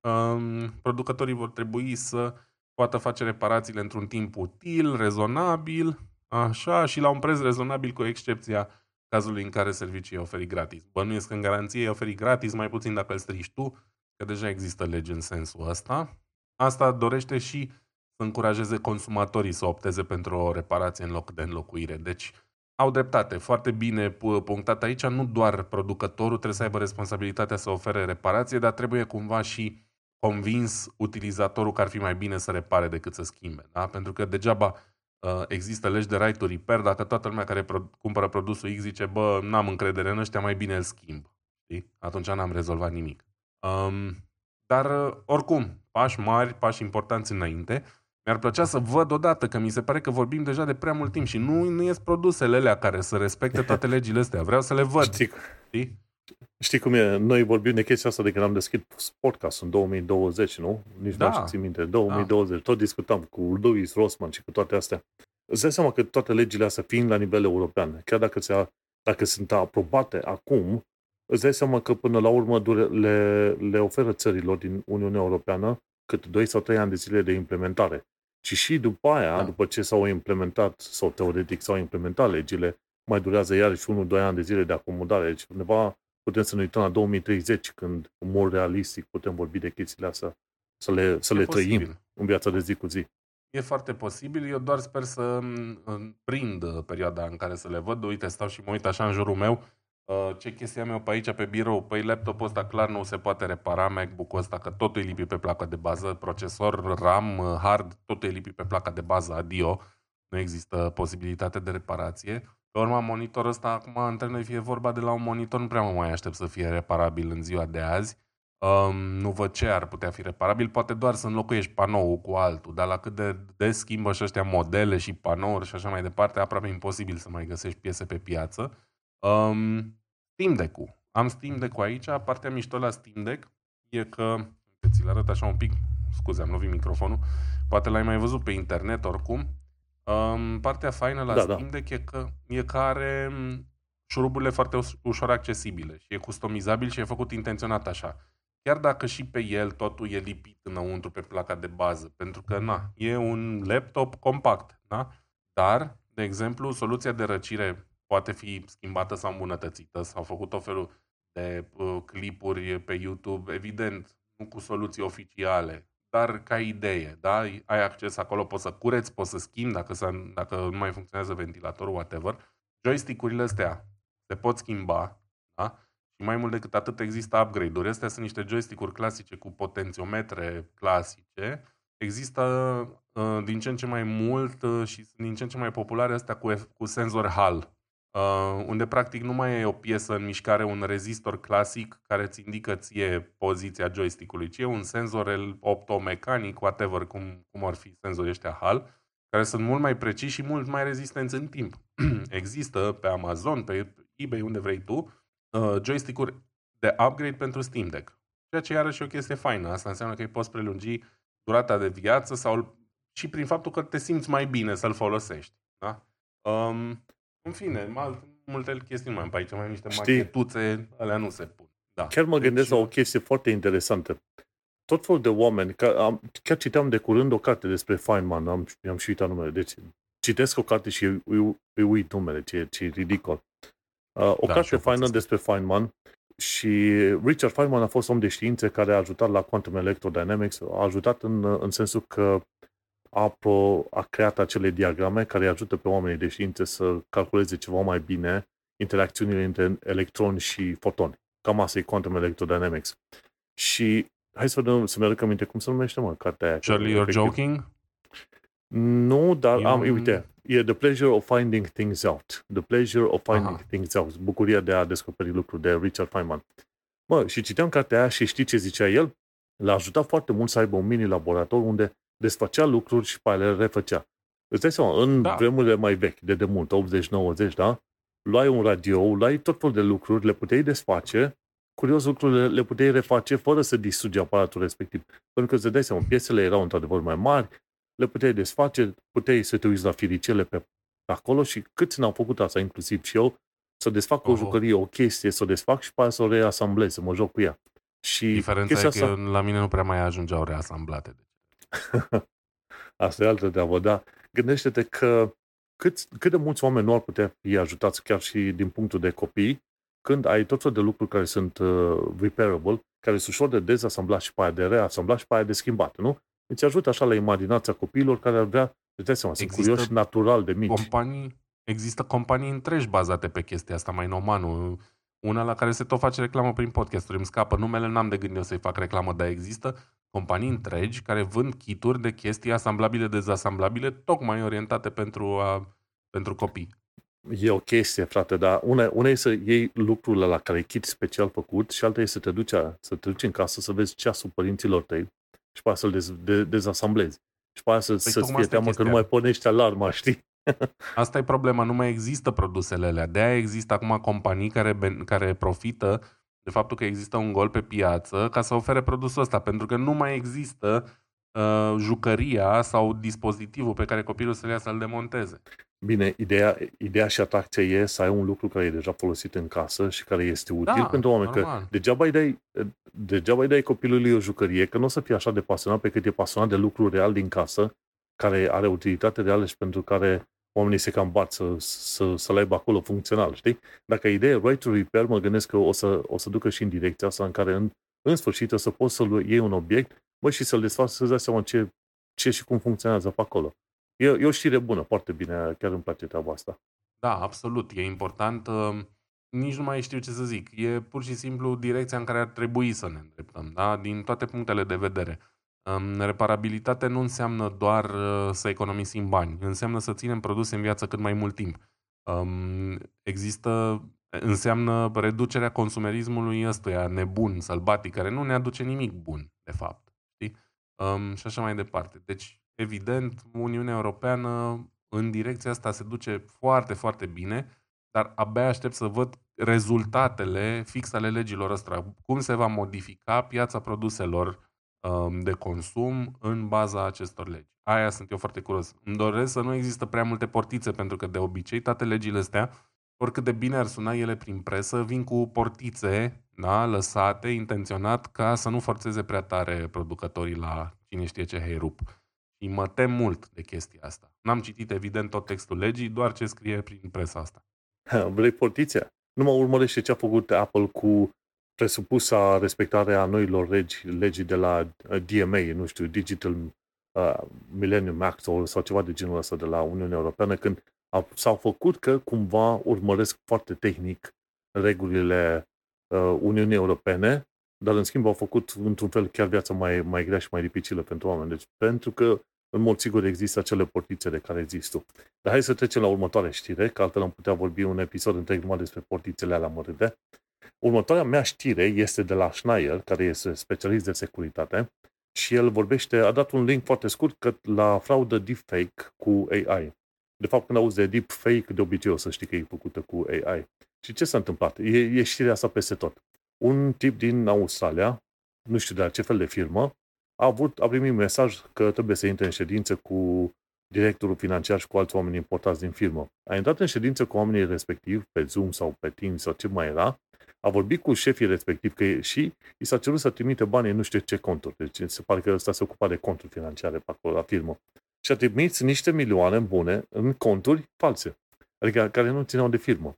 um, producătorii vor trebui să poată face reparațiile într-un timp util, rezonabil, așa, și la un preț rezonabil, cu excepția cazului în care serviciul e oferit gratis. Bănuiesc că în garanție e oferit gratis, mai puțin dacă îl strici tu, că deja există lege în sensul ăsta. Asta dorește și să încurajeze consumatorii să opteze pentru o reparație în loc de înlocuire. Deci, au dreptate, foarte bine punctat aici, nu doar producătorul trebuie să aibă responsabilitatea să ofere reparație, dar trebuie cumva și convins utilizatorul că ar fi mai bine să repare decât să schimbe. Da? Pentru că degeaba uh, există legi de right to repair dacă toată lumea care pro- cumpără produsul X zice, bă, n-am încredere în ăștia, mai bine îl schimb. Știi? Atunci n-am rezolvat nimic. Um, dar, uh, oricum, pași mari, pași importanți înainte. Mi-ar plăcea să văd odată, că mi se pare că vorbim deja de prea mult timp și nu, nu ies produsele alea care să respecte toate legile astea. Vreau să le văd. Știi, Știi? Știi cum e? Noi vorbim de chestia asta de când am deschis podcast în 2020, nu? Nici da. nu țin minte. 2020. Da. Tot discutam cu Louis Rossman și cu toate astea. Îți dai seama că toate legile astea, fiind la nivel european, chiar dacă, se, dacă sunt aprobate acum, îți dai seama că până la urmă le, le oferă țărilor din Uniunea Europeană cât 2 sau 3 ani de zile de implementare. Și și după aia, da. după ce s-au implementat, sau teoretic s-au implementat legile, mai durează iarăși 1-2 ani de zile de acomodare. Deci undeva putem să ne uităm la 2030, când, în mod realistic, putem vorbi de chestiile astea, să le, să le trăim în viața de zi cu zi. E foarte posibil, eu doar sper să prind perioada în care să le văd. Uite, stau și mă uit așa în jurul meu, Uh, ce chestia am eu pe aici, pe birou? Păi laptopul ăsta clar nu se poate repara, MacBook-ul ăsta, că totul e lipit pe placa de bază, procesor, RAM, uh, hard, totul e lipit pe placa de bază, adio. Nu există posibilitate de reparație. Pe urma monitorul ăsta, acum, în termen de fie vorba de la un monitor, nu prea mă mai aștept să fie reparabil în ziua de azi. Um, nu văd ce ar putea fi reparabil, poate doar să înlocuiești panoul cu altul, dar la cât de des schimbă și ăștia modele și panouri și așa mai departe, aproape imposibil să mai găsești piese pe piață. Um, Steam Deck-ul. Am Steam Deck-ul aici. Partea mișto la Steam Deck e că, ți-l arăt așa un pic, scuze, am lovit microfonul, poate l-ai mai văzut pe internet oricum. Um, partea faină la da, Steam da. Deck e că, e că are șuruburile foarte ușor accesibile și e customizabil și e făcut intenționat așa. Chiar dacă și pe el totul e lipit înăuntru pe placa de bază, pentru că, na, e un laptop compact, da? Dar, de exemplu, soluția de răcire poate fi schimbată sau îmbunătățită. S-au făcut o felul de uh, clipuri pe YouTube, evident, nu cu soluții oficiale, dar ca idee, da? Ai acces acolo, poți să cureți, poți să schimbi dacă, dacă nu mai funcționează ventilatorul, whatever. Joystick-urile astea se pot schimba, da? Și mai mult decât atât există upgrade-uri. Astea sunt niște joystick-uri clasice cu potențiometre clasice. Există uh, din ce în ce mai mult uh, și sunt din ce în ce mai populare astea cu, cu senzor HAL uh, unde practic nu mai e o piesă în mișcare, un rezistor clasic care îți indică ție poziția joystick-ului, ci e un senzor optomecanic, whatever, cum, cum ar fi senzorii ăștia HAL, care sunt mult mai preciși și mult mai rezistenți în timp. Există pe Amazon, pe eBay, unde vrei tu, uh, joystick-uri de upgrade pentru Steam Deck. Ceea ce iarăși e o chestie faină. Asta înseamnă că îi poți prelungi durata de viață sau și prin faptul că te simți mai bine să-l folosești. Da? Um, în fine, multe chestii nu mai am pe aici, mai niște Știi, machetuțe, alea nu se pun. Da. Chiar mă deci, gândesc la o chestie foarte interesantă. Tot felul de oameni, că am, chiar citeam de curând o carte despre Feynman, am, am și uitat numele, deci citesc o carte și îi, îi uit numele, ce, ce e ridicol. Uh, o da, carte faină despre Feynman și Richard Feynman a fost om de științe care a ajutat la Quantum Electrodynamics, a ajutat în, în sensul că a, pro, a creat acele diagrame care ajută pe oamenii de științe să calculeze ceva mai bine interacțiunile între electroni și fotoni. Cam asta e Quantum Electrodynamics. Și hai să vedem, să-mi aduc aminte cum se numește, mă, cartea aia. Charlie, you're joking? Nu, dar e am, un... uite, e The Pleasure of Finding Things Out. The Pleasure of Finding Aha. Things Out. Bucuria de a descoperi lucruri de Richard Feynman. Mă, și citeam cartea aia și știi ce zicea el? L-a ajutat foarte mult să aibă un mini-laborator unde desfăcea lucruri și pe le refăcea. Îți dai seama, în da. vremurile mai vechi, de demult, 80-90, da? Luai un radio, luai tot felul de lucruri, le puteai desface, curios lucrurile le puteai reface fără să distrugi aparatul respectiv. Pentru că îți dai seama, piesele erau într-adevăr mai mari, le puteai desface, puteai să te uiți la firicele pe acolo și câți n-au făcut asta, inclusiv și eu, să desfac oh. o jucărie, o chestie, să o desfac și pe aia să o reasamblez, să mă joc cu ea. Și Diferența e că asta... la mine nu prea mai ajungeau reasamblate. asta e altă treabă, da. Gândește-te că cât, cât de mulți oameni nu ar putea fi ajutați chiar și din punctul de copii când ai tot felul de lucruri care sunt uh, repairable, care sunt ușor de dezasamblat și pe aia de reasamblat și pe aia de schimbat, nu? Îți ajută așa la imaginația copiilor care ar vrea, îți dai seama, sunt curioși natural de mici. Companii, există companii întregi bazate pe chestia asta, mai nomanul. Una la care se tot face reclamă prin podcasturi. Îmi scapă numele, n-am de gând eu să-i fac reclamă, dar există companii întregi care vând kituri de chestii asamblabile, dezasamblabile, tocmai orientate pentru, a, pentru copii. E o chestie, frate, dar una, una e să iei lucrurile la care e kit special făcut și alta e să te duci, să te duci în casă să vezi ceasul părinților tăi și pe aia să-l dez, de, dezasamblezi. Și pe aia să, păi să-ți fie teamă că nu mai pornești alarma, știi? Asta e problema, nu mai există produsele alea. De-aia există acum companii care, care profită de faptul că există un gol pe piață ca să ofere produsul ăsta, pentru că nu mai există uh, jucăria sau dispozitivul pe care copilul să-l ia să-l demonteze. Bine, ideea, ideea și atracția e să ai un lucru care e deja folosit în casă și care este util da, pentru oameni. Normal. Că degeaba îi, dai, degeaba îi dai copilului o jucărie, că nu o să fie așa de pasionat pe cât e pasionat de lucruri real din casă, care are utilitate reală și pentru care oamenii se cam bat să, să, să-l aibă acolo funcțional, știi? Dacă ideea right to repair, mă gândesc că o să, o să ducă și în direcția asta în care în, în sfârșit o să poți să-l iei un obiect, bă, și să-l desfaci, să-ți dai seama ce, ce și cum funcționează pe acolo. E, e o știre bună, foarte bine, chiar îmi place treaba asta. Da, absolut, e important. Uh, nici nu mai știu ce să zic. E pur și simplu direcția în care ar trebui să ne îndreptăm, da? din toate punctele de vedere. Um, reparabilitate nu înseamnă doar uh, să economisim bani, înseamnă să ținem produse în viață cât mai mult timp. Um, există, înseamnă reducerea consumerismului ăstuia nebun, sălbatic, care nu ne aduce nimic bun, de fapt. Știi? Um, și așa mai departe. Deci, evident, Uniunea Europeană în direcția asta se duce foarte, foarte bine, dar abia aștept să văd rezultatele fix ale legilor ăstora. Cum se va modifica piața produselor um, de consum în baza acestor legi. Aia sunt eu foarte curios. Îmi doresc să nu există prea multe portițe, pentru că de obicei toate legile astea, oricât de bine ar suna ele prin presă, vin cu portițe da, lăsate, intenționat, ca să nu forțeze prea tare producătorii la cine știe ce heirup. Și mă tem mult de chestia asta. N-am citit, evident, tot textul legii, doar ce scrie prin presa asta. Vrei portiția? Nu mă urmărește ce a făcut Apple cu presupusa respectarea noilor legi, legii de la uh, DMA, nu știu, Digital uh, Millennium Act sau, sau ceva de genul ăsta de la Uniunea Europeană, când au, s-au făcut că cumva urmăresc foarte tehnic regulile uh, Uniunii Europene, dar în schimb au făcut într-un fel chiar viața mai, mai grea și mai dificilă pentru oameni. Deci pentru că în mod sigur există acele portițe de care există. Dar hai să trecem la următoarea știre, că altfel am putea vorbi un episod întreg numai despre portițele alea mărâte. Următoarea mea știre este de la Schneier, care este specialist de securitate, și el vorbește, a dat un link foarte scurt că la fraudă deepfake cu AI. De fapt, când auzi de deepfake, de obicei o să știi că e făcută cu AI. Și ce s-a întâmplat? E, e știrea asta peste tot. Un tip din Australia, nu știu de la ce fel de firmă, a, avut, a primit mesaj că trebuie să intre în ședință cu directorul financiar și cu alți oameni importați din firmă. A intrat în ședință cu oamenii respectiv, pe Zoom sau pe Teams sau ce mai era, a vorbit cu șefii respectiv că și i s-a cerut să trimite banii nu știu ce conturi. Deci se pare că ăsta se ocupa de conturi financiare pe acolo la firmă. Și a trimis niște milioane bune în conturi false, adică care nu țineau de firmă.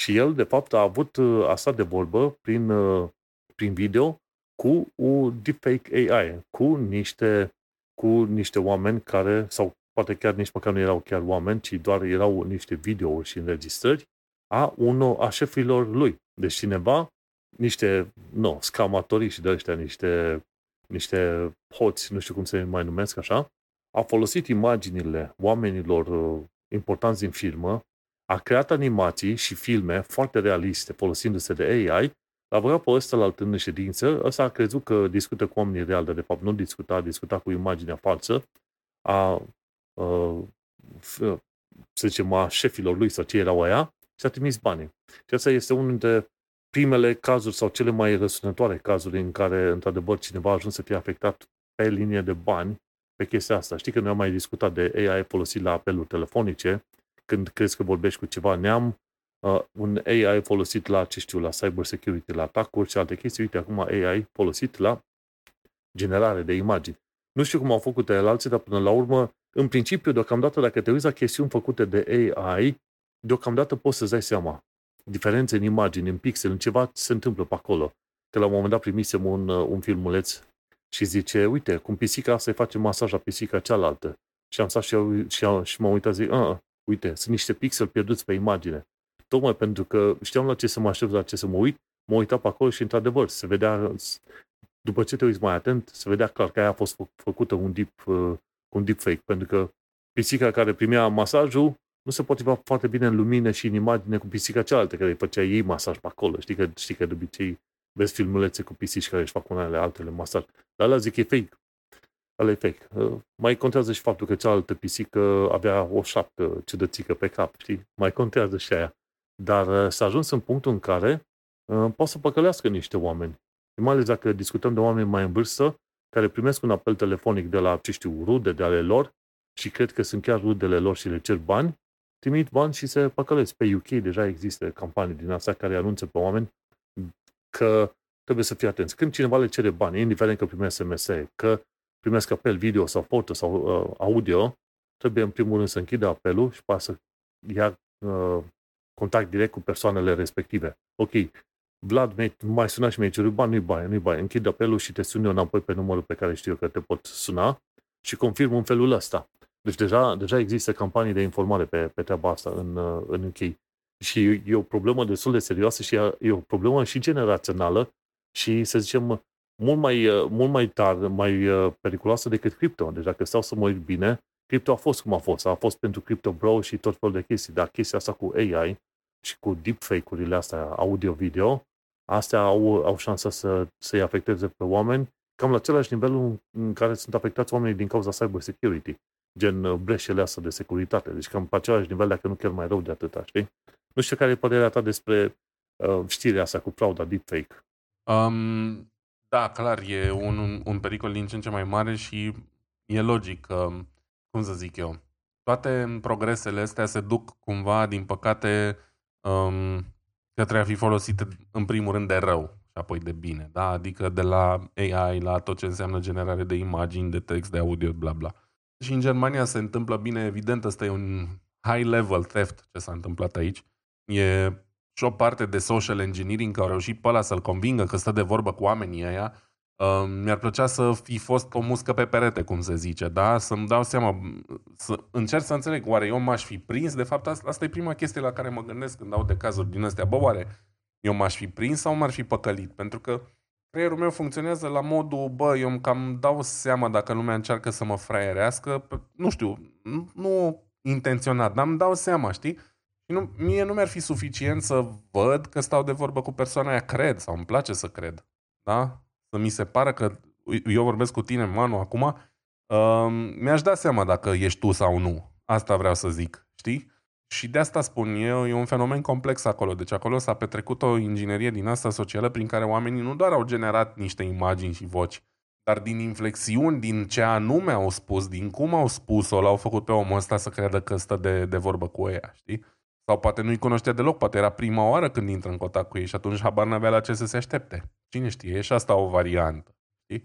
Și el, de fapt, a avut uh, asta de vorbă prin, uh, prin video cu un deepfake AI, cu niște, cu niște oameni care, sau poate chiar nici măcar nu erau chiar oameni, ci doar erau niște videouri și înregistrări a unor, a șefilor lui. Deci cineva, niște, nu, scamatorii și de ăștia, niște, niște hoți, nu știu cum se mai numesc așa, a folosit imaginile oamenilor uh, importanți din firmă, a creat animații și filme foarte realiste folosindu-se de AI, l-a băgat pe ăsta la altând în ședință, ăsta a crezut că discută cu oamenii reali, dar de fapt nu discuta, a discuta cu imaginea falsă a, a să zicem, a șefilor lui sau ce erau aia și a trimis banii. Și asta este unul dintre primele cazuri sau cele mai răsunătoare cazuri în care, într-adevăr, cineva a ajuns să fie afectat pe linie de bani pe chestia asta. Știi că noi am mai discutat de AI folosit la apeluri telefonice, când crezi că vorbești cu ceva neam, uh, un AI folosit la, ce știu, la cyber security, la atacuri și alte chestii. Uite, acum AI folosit la generare de imagini. Nu știu cum au făcut el alții, dar până la urmă, în principiu, deocamdată, dacă te uiți la chestiuni făcute de AI, deocamdată poți să-ți dai seama diferențe în imagini, în pixel, în ceva se întâmplă pe acolo. Că la un moment dat primisem un, uh, un filmuleț și zice, uite, cum pisica asta îi face masaj la pisica cealaltă. Și am stat și, eu, și, am, și m-am uitat, zic, ah, uite, sunt niște pixel pierduți pe imagine. Tocmai pentru că știam la ce să mă aștept, la ce să mă uit, mă uitam pe acolo și, într-adevăr, se vedea, după ce te uiți mai atent, se vedea clar că aia a fost fă, făcută un deep, uh, un deep fake, pentru că pisica care primea masajul nu se potrivea foarte bine în lumină și în imagine cu pisica cealaltă, care îi făcea ei masaj pe acolo. Știi că, știi că de obicei vezi filmulețe cu pisici care își fac unele altele masaj. Dar ăla zic e fake. Ăla e fake. Uh, mai contează și faptul că cealaltă pisică avea o șapcă ciudățică pe cap, știi? Mai contează și aia. Dar uh, s-a ajuns în punctul în care uh, poate să păcălească niște oameni. Mai ales dacă discutăm de oameni mai în vârstă, care primesc un apel telefonic de la, ce știu, rude de ale lor și cred că sunt chiar rudele lor și le cer bani, trimit bani și se păcălesc. Pe UK deja există campanii din astea care anunță pe oameni că trebuie să fie atenți. Când cineva le cere bani, indiferent că primesc SMS, că primesc apel video sau foto sau uh, audio, trebuie în primul rând să închide apelul și poate să ia uh, contact direct cu persoanele respective. Ok, Vlad, mai suna și mi-ai cerut bani, nu-i bani, nu-i bani. Închid apelul și te sun eu înapoi pe numărul pe care știu că te pot suna și confirm în felul ăsta. Deci deja, deja există campanii de informare pe, pe treaba asta în, uh, în UK. Și e o problemă destul de serioasă și e o problemă și generațională și, să zicem, mult mai, uh, mult mai tare, mai uh, periculoasă decât cripto. Deci dacă stau să mă uit bine, cripto a fost cum a fost. A fost pentru Crypto Bro și tot felul de chestii, dar chestia asta cu AI și cu deepfake-urile astea audio-video, astea au, au șansa să, să-i afecteze pe oameni cam la același nivel în care sunt afectați oamenii din cauza cyber security gen uh, breșele astea de securitate. Deci cam pe același nivel, dacă nu chiar mai rău de atâta, știi? Nu știu care e părerea ta despre uh, știrea asta cu frauda deepfake. Um, da, clar, e un, un, un pericol din ce în ce mai mare și e logic că, cum să zic eu, toate progresele astea se duc cumva, din păcate, um, către a fi folosite în primul rând de rău și apoi de bine, da? Adică de la AI la tot ce înseamnă generare de imagini, de text, de audio, bla bla. Și în Germania se întâmplă bine, evident, ăsta e un high-level theft ce s-a întâmplat aici. E și o parte de social engineering care au reușit pe ăla să-l convingă că stă de vorbă cu oamenii ăia. Uh, mi-ar plăcea să fi fost o muscă pe perete, cum se zice, da? Să-mi dau seama, să încerc să înțeleg, oare eu m-aș fi prins? De fapt, asta, asta e prima chestie la care mă gândesc când dau de cazuri din astea. Bă, oare eu m-aș fi prins sau m-ar fi păcălit? Pentru că creierul meu funcționează la modul, bă, eu îmi cam dau seama dacă lumea încearcă să mă fraierească, nu știu, nu intenționat, dar îmi dau seama, știi? Și nu, mie nu mi-ar fi suficient să văd că stau de vorbă cu persoana aia, cred, sau îmi place să cred, da? Să mi se pară că eu vorbesc cu tine, Manu, acum, uh, mi-aș da seama dacă ești tu sau nu. Asta vreau să zic, știi? Și de asta spun eu, e un fenomen complex acolo. Deci acolo s-a petrecut o inginerie din asta socială prin care oamenii nu doar au generat niște imagini și voci, dar din inflexiuni, din ce anume au spus, din cum au spus-o, l-au făcut pe omul ăsta să creadă că stă de, de vorbă cu ea, știi? Sau poate nu-i cunoștea deloc, poate era prima oară când intră în contact cu ei și atunci habar n-avea la ce să se aștepte. Cine știe, e și asta o variantă.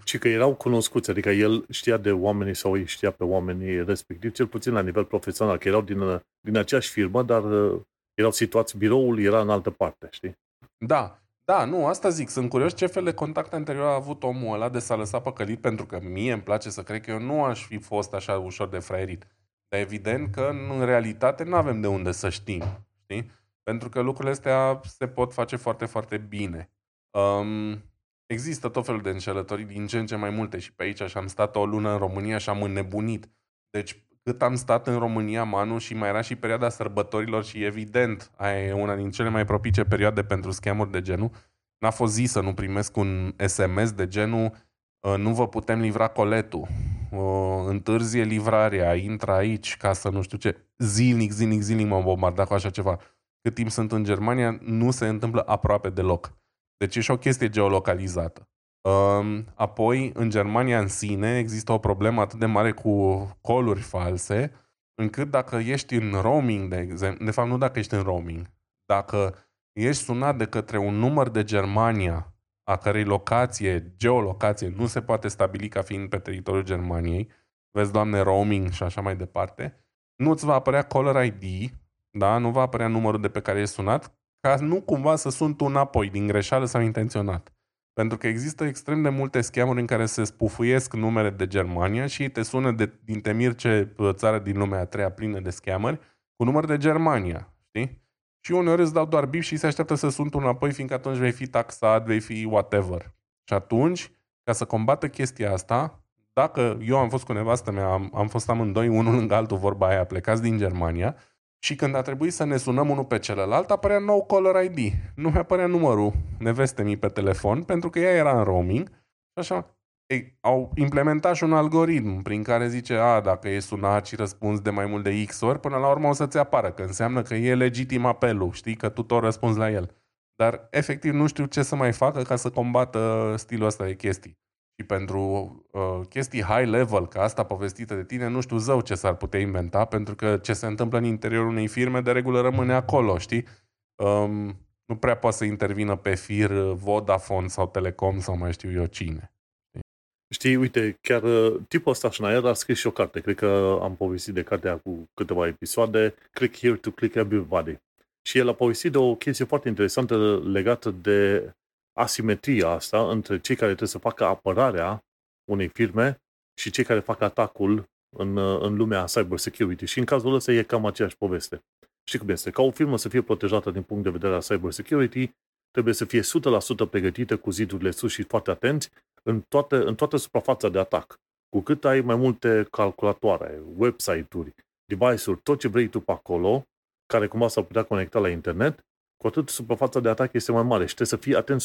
Și că erau cunoscuți, adică el știa de oamenii sau ei știa pe oamenii respectiv, cel puțin la nivel profesional, că erau din, din aceeași firmă, dar uh, erau situați, biroul era în altă parte, știi? Da, da, nu, asta zic. Sunt curios ce fel de contact anterior a avut omul ăla de s-a lăsat păcălit, pentru că mie îmi place să cred că eu nu aș fi fost așa ușor de fraierit. Dar evident că în realitate nu avem de unde să știm, știi? Pentru că lucrurile astea se pot face foarte, foarte bine. Um, există tot felul de înșelătorii din ce în ce mai multe și pe aici și am stat o lună în România și am înnebunit. Deci cât am stat în România, Manu, și mai era și perioada sărbătorilor și evident, aia e una din cele mai propice perioade pentru scamuri de genul, n-a fost zi să nu primesc un SMS de genul ă, nu vă putem livra coletul, întârzie livrarea, intră aici ca să nu știu ce. Zilnic, zilnic, zilnic m-am bombardat cu așa ceva. Cât timp sunt în Germania, nu se întâmplă aproape deloc. Deci e și o chestie geolocalizată. Apoi, în Germania în sine, există o problemă atât de mare cu coluri false, încât dacă ești în roaming, de exemplu, de fapt nu dacă ești în roaming, dacă ești sunat de către un număr de Germania, a cărei locație, geolocație, nu se poate stabili ca fiind pe teritoriul Germaniei, vezi, doamne, roaming și așa mai departe, nu îți va apărea caller ID, da? nu va apărea numărul de pe care ești sunat, ca nu cumva să sun tu înapoi, din greșeală sau intenționat. Pentru că există extrem de multe schemuri în care se spufuiesc numere de Germania și te sună de, din Temirce, țară din lumea a treia plină de scamuri, cu număr de Germania, știi? Și uneori îți dau doar bip și se așteaptă să sunt un înapoi, fiindcă atunci vei fi taxat, vei fi whatever. Și atunci, ca să combată chestia asta, dacă eu am fost cu nevastă mea, am, am fost amândoi, unul lângă altul, vorba aia, plecați din Germania, și când a trebuit să ne sunăm unul pe celălalt, apărea nou caller ID. Nu mi apărea numărul nevestemii pe telefon, pentru că ea era în roaming. Și așa, ei, au implementat și un algoritm prin care zice, a, dacă e sunat și răspunzi de mai mult de X ori, până la urmă o să-ți apară, că înseamnă că e legitim apelul, știi, că tu tot răspunzi la el. Dar, efectiv, nu știu ce să mai facă ca să combată stilul ăsta de chestii. Și pentru uh, chestii high level, ca asta povestită de tine, nu știu zău ce s-ar putea inventa, pentru că ce se întâmplă în interiorul unei firme de regulă rămâne acolo, știi? Um, nu prea poate să intervină pe fir Vodafone sau Telecom sau mai știu eu cine. Știi, uite, chiar uh, tipul ăsta Schneier a scris și o carte. Cred că am povestit de cartea cu câteva episoade. Click here to click everybody. Și el a povestit de o chestie foarte interesantă legată de asimetria asta între cei care trebuie să facă apărarea unei firme și cei care fac atacul în, în lumea cyber security. Și în cazul ăsta e cam aceeași poveste. Știi cum este? Ca o firmă să fie protejată din punct de vedere al cyber security, trebuie să fie 100% pregătită cu zidurile sus și foarte atenți în toată, în toată suprafața de atac. Cu cât ai mai multe calculatoare, website-uri, device-uri, tot ce vrei tu pe acolo, care cumva s-ar putea conecta la internet, cu atât suprafața de atac este mai mare și trebuie să fii atent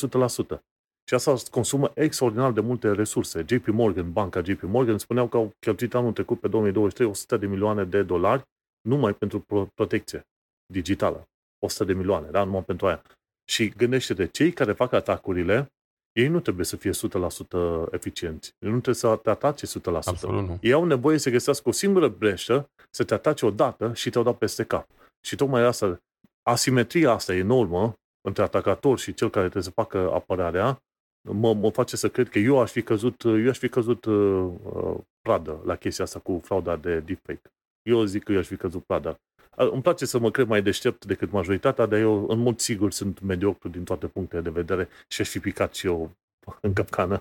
100%. Și asta consumă extraordinar de multe resurse. JP Morgan, banca JP Morgan, spuneau că au cheltuit anul trecut pe 2023 100 de milioane de dolari numai pentru protecție digitală. 100 de milioane, da? Numai pentru aia. Și gândește-te, cei care fac atacurile, ei nu trebuie să fie 100% eficienți. Ei nu trebuie să te atace 100%. Absolut nu. Ei au nevoie să găsească o singură breșă, să te atace o dată și te-au dat peste cap. Și tocmai asta asimetria asta enormă între atacator și cel care trebuie să facă apărarea mă, mă face să cred că eu aș fi căzut, eu aș fi căzut uh, uh pradă la chestia asta cu frauda de deepfake. Eu zic că eu aș fi căzut pradă. Îmi place să mă cred mai deștept decât majoritatea, dar eu în mod sigur sunt mediocru din toate punctele de vedere și aș fi picat și eu în capcană.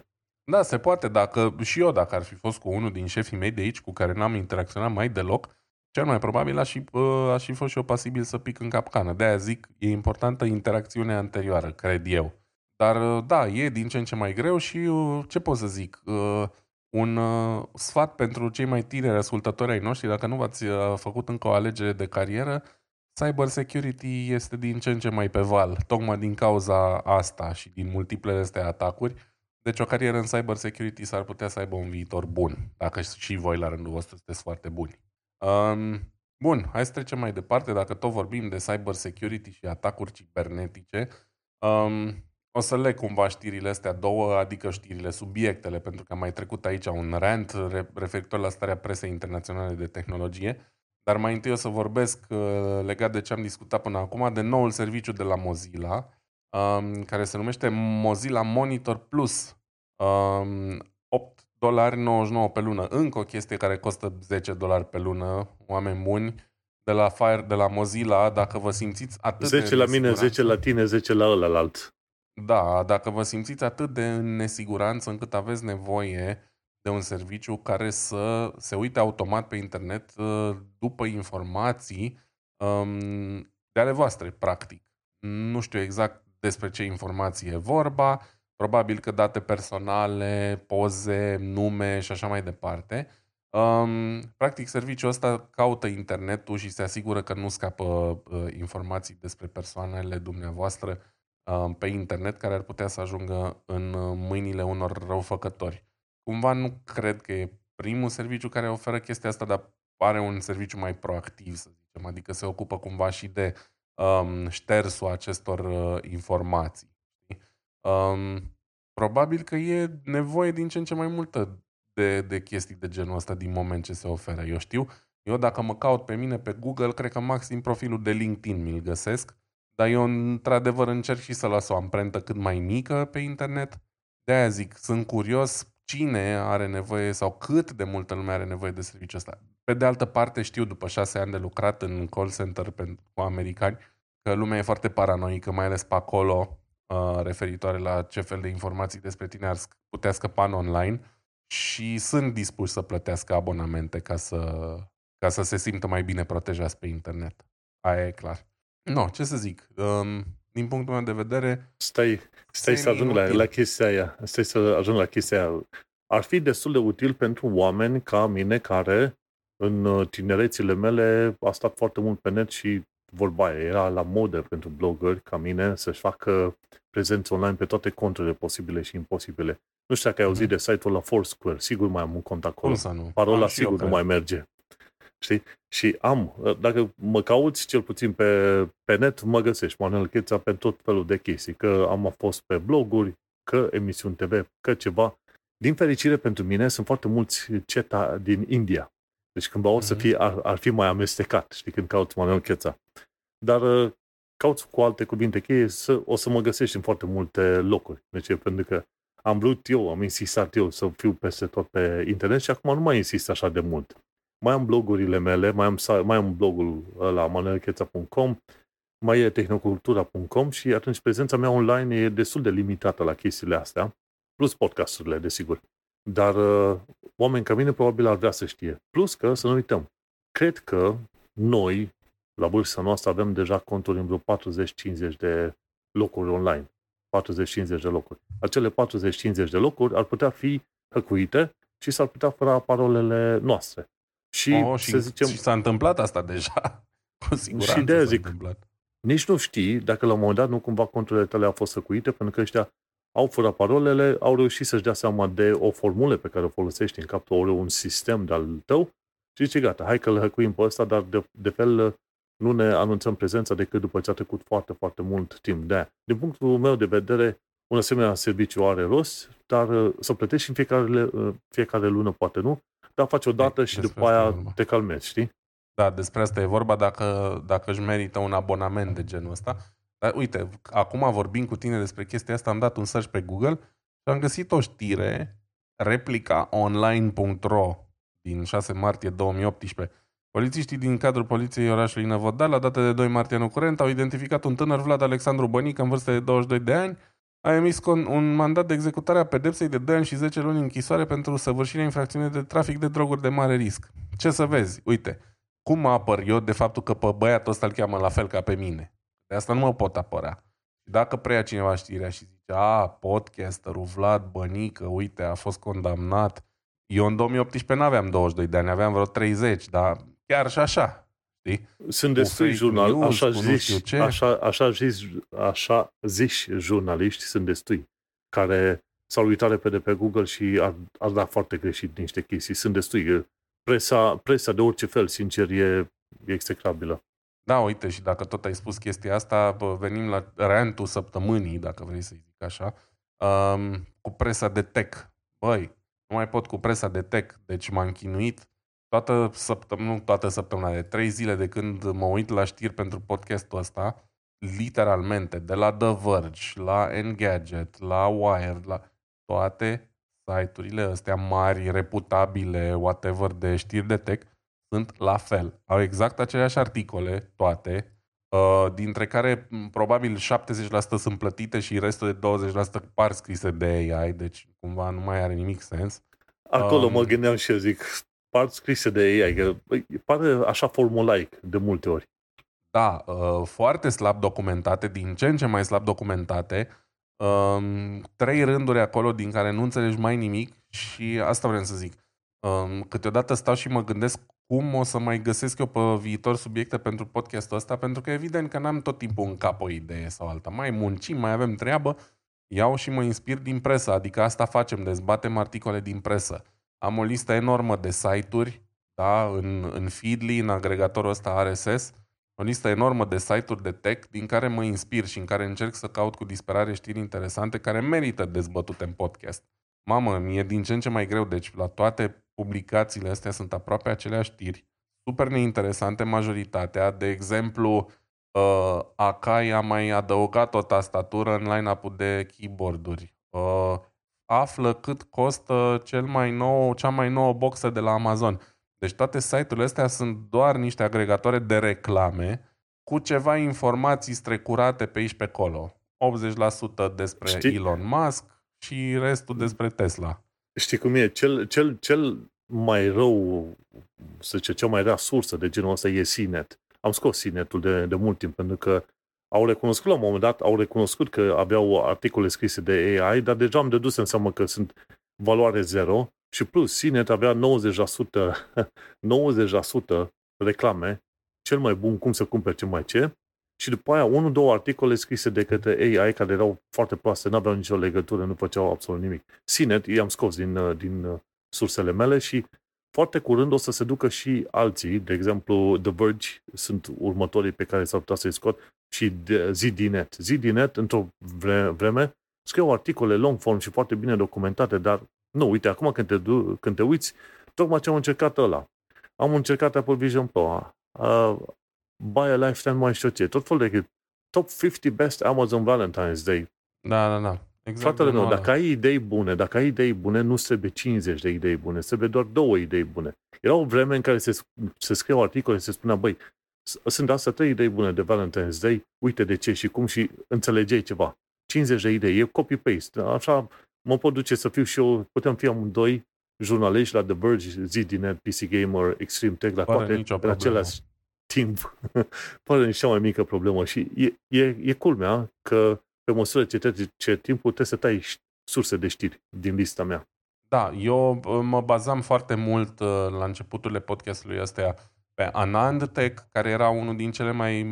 Da, se poate. Dacă, și eu, dacă ar fi fost cu unul din șefii mei de aici, cu care n-am interacționat mai deloc, cel mai probabil aș fi, aș fi fost și eu pasibil să pic în capcană. De-aia zic, e importantă interacțiunea anterioară, cred eu. Dar da, e din ce în ce mai greu și ce pot să zic? Un sfat pentru cei mai tineri ascultători ai noștri, dacă nu v-ați făcut încă o alegere de carieră, cyber security este din ce în ce mai pe val, tocmai din cauza asta și din multiplele astea atacuri. Deci o carieră în cyber security s-ar putea să aibă un viitor bun, dacă și voi la rândul vostru sunteți foarte buni. Um, bun, hai să trecem mai departe. Dacă tot vorbim de cyber security și atacuri cibernetice, um, o să le cumva știrile astea două, adică știrile, subiectele, pentru că am mai trecut aici un rant referitor la starea presei internaționale de tehnologie, dar mai întâi o să vorbesc uh, legat de ce am discutat până acum, de noul serviciu de la Mozilla, um, care se numește Mozilla Monitor Plus. Um, 8 dolari 99 pe lună. Încă o chestie care costă 10 dolari pe lună, oameni buni. de la Fire, de la Mozilla, dacă vă simțiți atât 10 de la mine, nesiguranță- 10 la tine, 10 la ălalt. Da, dacă vă simțiți atât de în nesiguranță încât aveți nevoie de un serviciu care să se uite automat pe internet uh, după informații um, de ale voastre, practic. Nu știu exact despre ce informații e vorba, probabil că date personale, poze, nume și așa mai departe. Um, practic, serviciul ăsta caută internetul și se asigură că nu scapă uh, informații despre persoanele dumneavoastră uh, pe internet care ar putea să ajungă în uh, mâinile unor răufăcători. Cumva nu cred că e primul serviciu care oferă chestia asta, dar are un serviciu mai proactiv, să zicem, adică se ocupă cumva și de um, ștersul acestor uh, informații. Știi? Um, probabil că e nevoie din ce în ce mai multă de, de chestii de genul ăsta din moment ce se oferă. Eu știu, eu dacă mă caut pe mine pe Google, cred că maxim profilul de LinkedIn mi-l găsesc, dar eu într-adevăr încerc și să las o amprentă cât mai mică pe internet. De-aia zic, sunt curios cine are nevoie sau cât de multă lume are nevoie de serviciul ăsta. Pe de altă parte știu, după șase ani de lucrat în call center pentru americani, că lumea e foarte paranoică, mai ales pe acolo, uh, referitoare la ce fel de informații despre tine ar sc- putea scăpa în online și sunt dispuși să plătească abonamente ca să, ca să se simtă mai bine protejați pe internet. Aia e clar. Nu, ce să zic, um, din punctul meu de vedere, Stai, stai să ajung la, Semi-inutil. la chestia aia. Stai să ajung la chestia aia. Ar fi destul de util pentru oameni ca mine care în uh, tinerețile mele a stat foarte mult pe net și vorba aia, era la modă pentru blogări ca mine să-și facă prezență online pe toate conturile posibile și imposibile. Nu știu dacă ai auzit Mhm. de site-ul la Foursquare, sigur mai am un cont acolo. cum să nu? Parola Am și eu, sigur nu cred. mai merge. Știi? Și am, dacă mă cauți cel puțin pe, pe net, mă găsești Manuel Cheța pe tot felul de chestii, că am fost pe bloguri, că emisiuni TV, că ceva. Din fericire pentru mine sunt foarte mulți ceta din India. Deci cândva o să Mhm. fie, ar, ar fi mai amestecat, știi, când cauți Manuel Cheța. Dar uh, cauți cu alte cuvinte cheie, să, o să mă găsești în foarte multe locuri. De ce? Pentru că am vrut eu, am insistat eu să fiu peste tot pe internet și acum nu mai insist așa de mult. Mai am blogurile mele, mai am, sa- mai am blogul la manuelcheța.com, mai e tehnocultura.com și atunci prezența mea online e destul de limitată la chestiile astea, plus podcasturile, desigur. Dar uh, oameni ca mine probabil ar vrea să știe. Plus că, să nu uităm, cred că noi, la vârsta noastră, avem deja conturi în vreo 40-50 de locuri online. 40-50 de locuri. Acele 40-50 de locuri ar putea fi hăcuite și s-ar putea făra parolele noastre. Și, oh, și, să zicem, și s-a întâmplat asta deja. Cu siguranță Și de-aia s-a zic, întâmplat. nici nu știi dacă la un moment dat nu cumva conturile tale au fost săcuite, pentru că ăștia au furat parolele, au reușit să-și dea seama de o formulă pe care o folosești în cap, ori un sistem de-al tău și zice, gata, hai că îl hăcuim pe ăsta, dar de, de fel nu ne anunțăm prezența decât după ce a trecut foarte, foarte mult timp de aia. Din punctul meu de vedere, un asemenea serviciu are rost, dar uh, să plătești în fiecare, uh, fiecare lună, poate nu, dar faci o dată și despre după asta e aia vorba. te calmezi, știi? Da, despre asta e vorba dacă, dacă își merită un abonament de genul ăsta. Dar uite, acum vorbim cu tine despre chestia asta, am dat un search pe Google și am găsit o știre, replicaonline.ro din 6 martie 2018. Polițiștii din cadrul poliției orașului Năvodar, la data de 2 martie anul curent, au identificat un tânăr Vlad Alexandru Bănic, în vârstă de 22 de ani, a emis con- un mandat de executare a pedepsei de 2 ani și 10 luni închisoare pentru săvârșirea infracțiunii de trafic de droguri de mare risc. Ce să vezi? Uite, cum mă apăr eu de faptul că pe băiatul ăsta îl cheamă la fel ca pe mine? De asta nu mă pot apăra. Și dacă preia cineva știrea și zice, a, podcasterul Vlad Bănică, uite, a fost condamnat. Eu în 2018 nu aveam 22 de ani, aveam vreo 30, dar chiar și așa. Știi? Sunt Cu destui fake jurnal, news, așa cu nu știu zici, ce. așa, așa, zici, așa zici jurnaliști, sunt destui, care s-au uitat repede pe Google și ar, ar da foarte greșit niște chestii. Sunt destui. Presa, presa de orice fel, sincer, e, e execrabilă. Da, uite, și dacă tot ai spus chestia asta, bă, venim la rantul săptămânii, dacă vrei să zic așa, um, cu presa de tech. Băi, nu mai pot cu presa de tech, deci m-am chinuit toată săptămâna, nu toată săptămâna, de trei zile de când mă uit la știri pentru podcastul ăsta, literalmente, de la The Verge, la Engadget, la Wired, la toate site-urile astea mari, reputabile, whatever, de știri de tech, sunt la fel. Au exact aceleași articole, toate, uh, dintre care probabil 70% sunt plătite și restul de 20% par scrise de AI, deci cumva nu mai are nimic sens. Acolo um, mă gândeam și eu zic, par scrise de AI, că pare așa formulaic de multe ori. Da, uh, foarte slab documentate, din ce în ce mai slab documentate, um, trei rânduri acolo din care nu înțelegi mai nimic și asta vrem să zic. Um, câteodată stau și mă gândesc cum o să mai găsesc eu pe viitor subiecte pentru podcastul ăsta, pentru că evident că n-am tot timpul în cap o idee sau alta. Mai muncim, mai avem treabă, iau și mă inspir din presă, adică asta facem, dezbatem articole din presă. Am o listă enormă de site-uri da, în, în Feedly, în agregatorul ăsta RSS, o listă enormă de site-uri de tech din care mă inspir și în care încerc să caut cu disperare știri interesante care merită dezbătute în podcast. Mamă, mi-e din ce în ce mai greu, deci la toate publicațiile astea sunt aproape aceleași știri, super neinteresante majoritatea. De exemplu, uh, Akai a mai adăugat o tastatură în line-up-ul de keyboard-uri. Uh, află cât costă cel mai nou, cea mai nouă boxă de la Amazon. Deci toate site-urile astea sunt doar niște agregatoare de reclame cu ceva informații strecurate pe aici pe acolo. 80% despre Știi? Elon Musk și restul despre Tesla. Știi cum e? Cel, cel, cel mai rău, să zice, cea mai rea sursă de genul ăsta e CNET. Am scos CNET-ul de, de mult timp, pentru că au recunoscut la un moment dat, au recunoscut că aveau articole scrise de AI, dar deja am dedus în seamă că sunt valoare zero și plus CNET avea 90%, 90% reclame, cel mai bun cum să cumperi ce mai ce, și după aia unul, două articole scrise de către AI care erau foarte proaste, nu aveau nicio legătură, nu făceau absolut nimic. CNET i-am scos din, din sursele mele și foarte curând o să se ducă și alții, de exemplu The Verge sunt următorii pe care s-ar putea să-i scot și ZDNet. ZDNet, într-o vreme, scriu articole long form și foarte bine documentate, dar nu, uite, acum când te, du- când te uiți, tocmai ce am încercat ăla. Am încercat Apple Vision Pro, uh, Buy a Lifetime, mai știu ce, tot felul de top 50 best Amazon Valentine's Day. Da, da, da. Exact Fratele meu, dacă ai idei bune, dacă ai idei bune, nu trebuie 50 de idei bune, trebuie doar două idei bune. Era o vreme în care se, se scriu articole și se spunea, băi, sunt astea trei idei bune de Valentine's Day, uite de ce și cum și înțelegeai ceva. 50 de idei, e copy-paste. Așa mă pot duce să fiu și eu, putem fi amândoi jurnaliști la The Verge, ZDNet, PC Gamer, Extreme Tech, la toate în același timp. Pare nici cea mai mică problemă și e, e, e culmea că pe măsură ce trece timpul, trebuie să tai surse de știri din lista mea. Da, eu uh, mă bazam foarte mult uh, la începuturile podcastului astea pe Anand Tech, care era unul din cele mai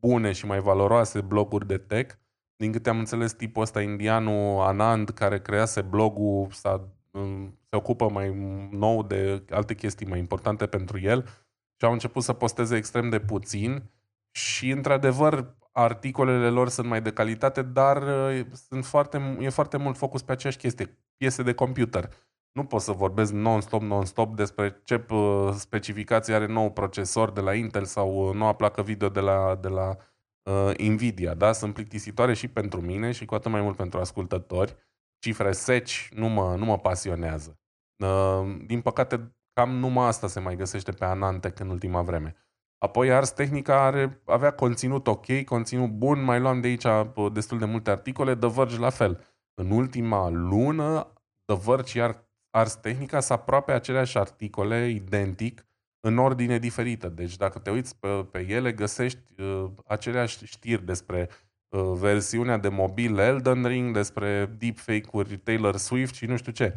bune și mai valoroase bloguri de tech. Din câte am înțeles, tipul ăsta indianul Anand, care crease blogul, s-a, uh, se ocupă mai nou de alte chestii mai importante pentru el și au început să posteze extrem de puțin și, într-adevăr, articolele lor sunt mai de calitate, dar uh, sunt foarte, e foarte mult focus pe aceeași chestie, piese de computer. Nu pot să vorbesc non-stop, non-stop despre ce uh, specificații are nou procesor de la Intel sau uh, noua placă video de la, de la uh, Nvidia. Da? Sunt plictisitoare și pentru mine și cu atât mai mult pentru ascultători. Cifre seci nu mă, nu mă pasionează. Uh, din păcate, cam numai asta se mai găsește pe Anantec în ultima vreme. Apoi Ars Technica are, avea conținut ok, conținut bun, mai luam de aici destul de multe articole, The Verge la fel. În ultima lună, The Verge iar Ars Technica sunt aproape aceleași articole, identic, în ordine diferită. Deci dacă te uiți pe, pe ele, găsești uh, aceleași știri despre uh, versiunea de mobil Elden Ring, despre deepfake-uri Taylor Swift și nu știu ce.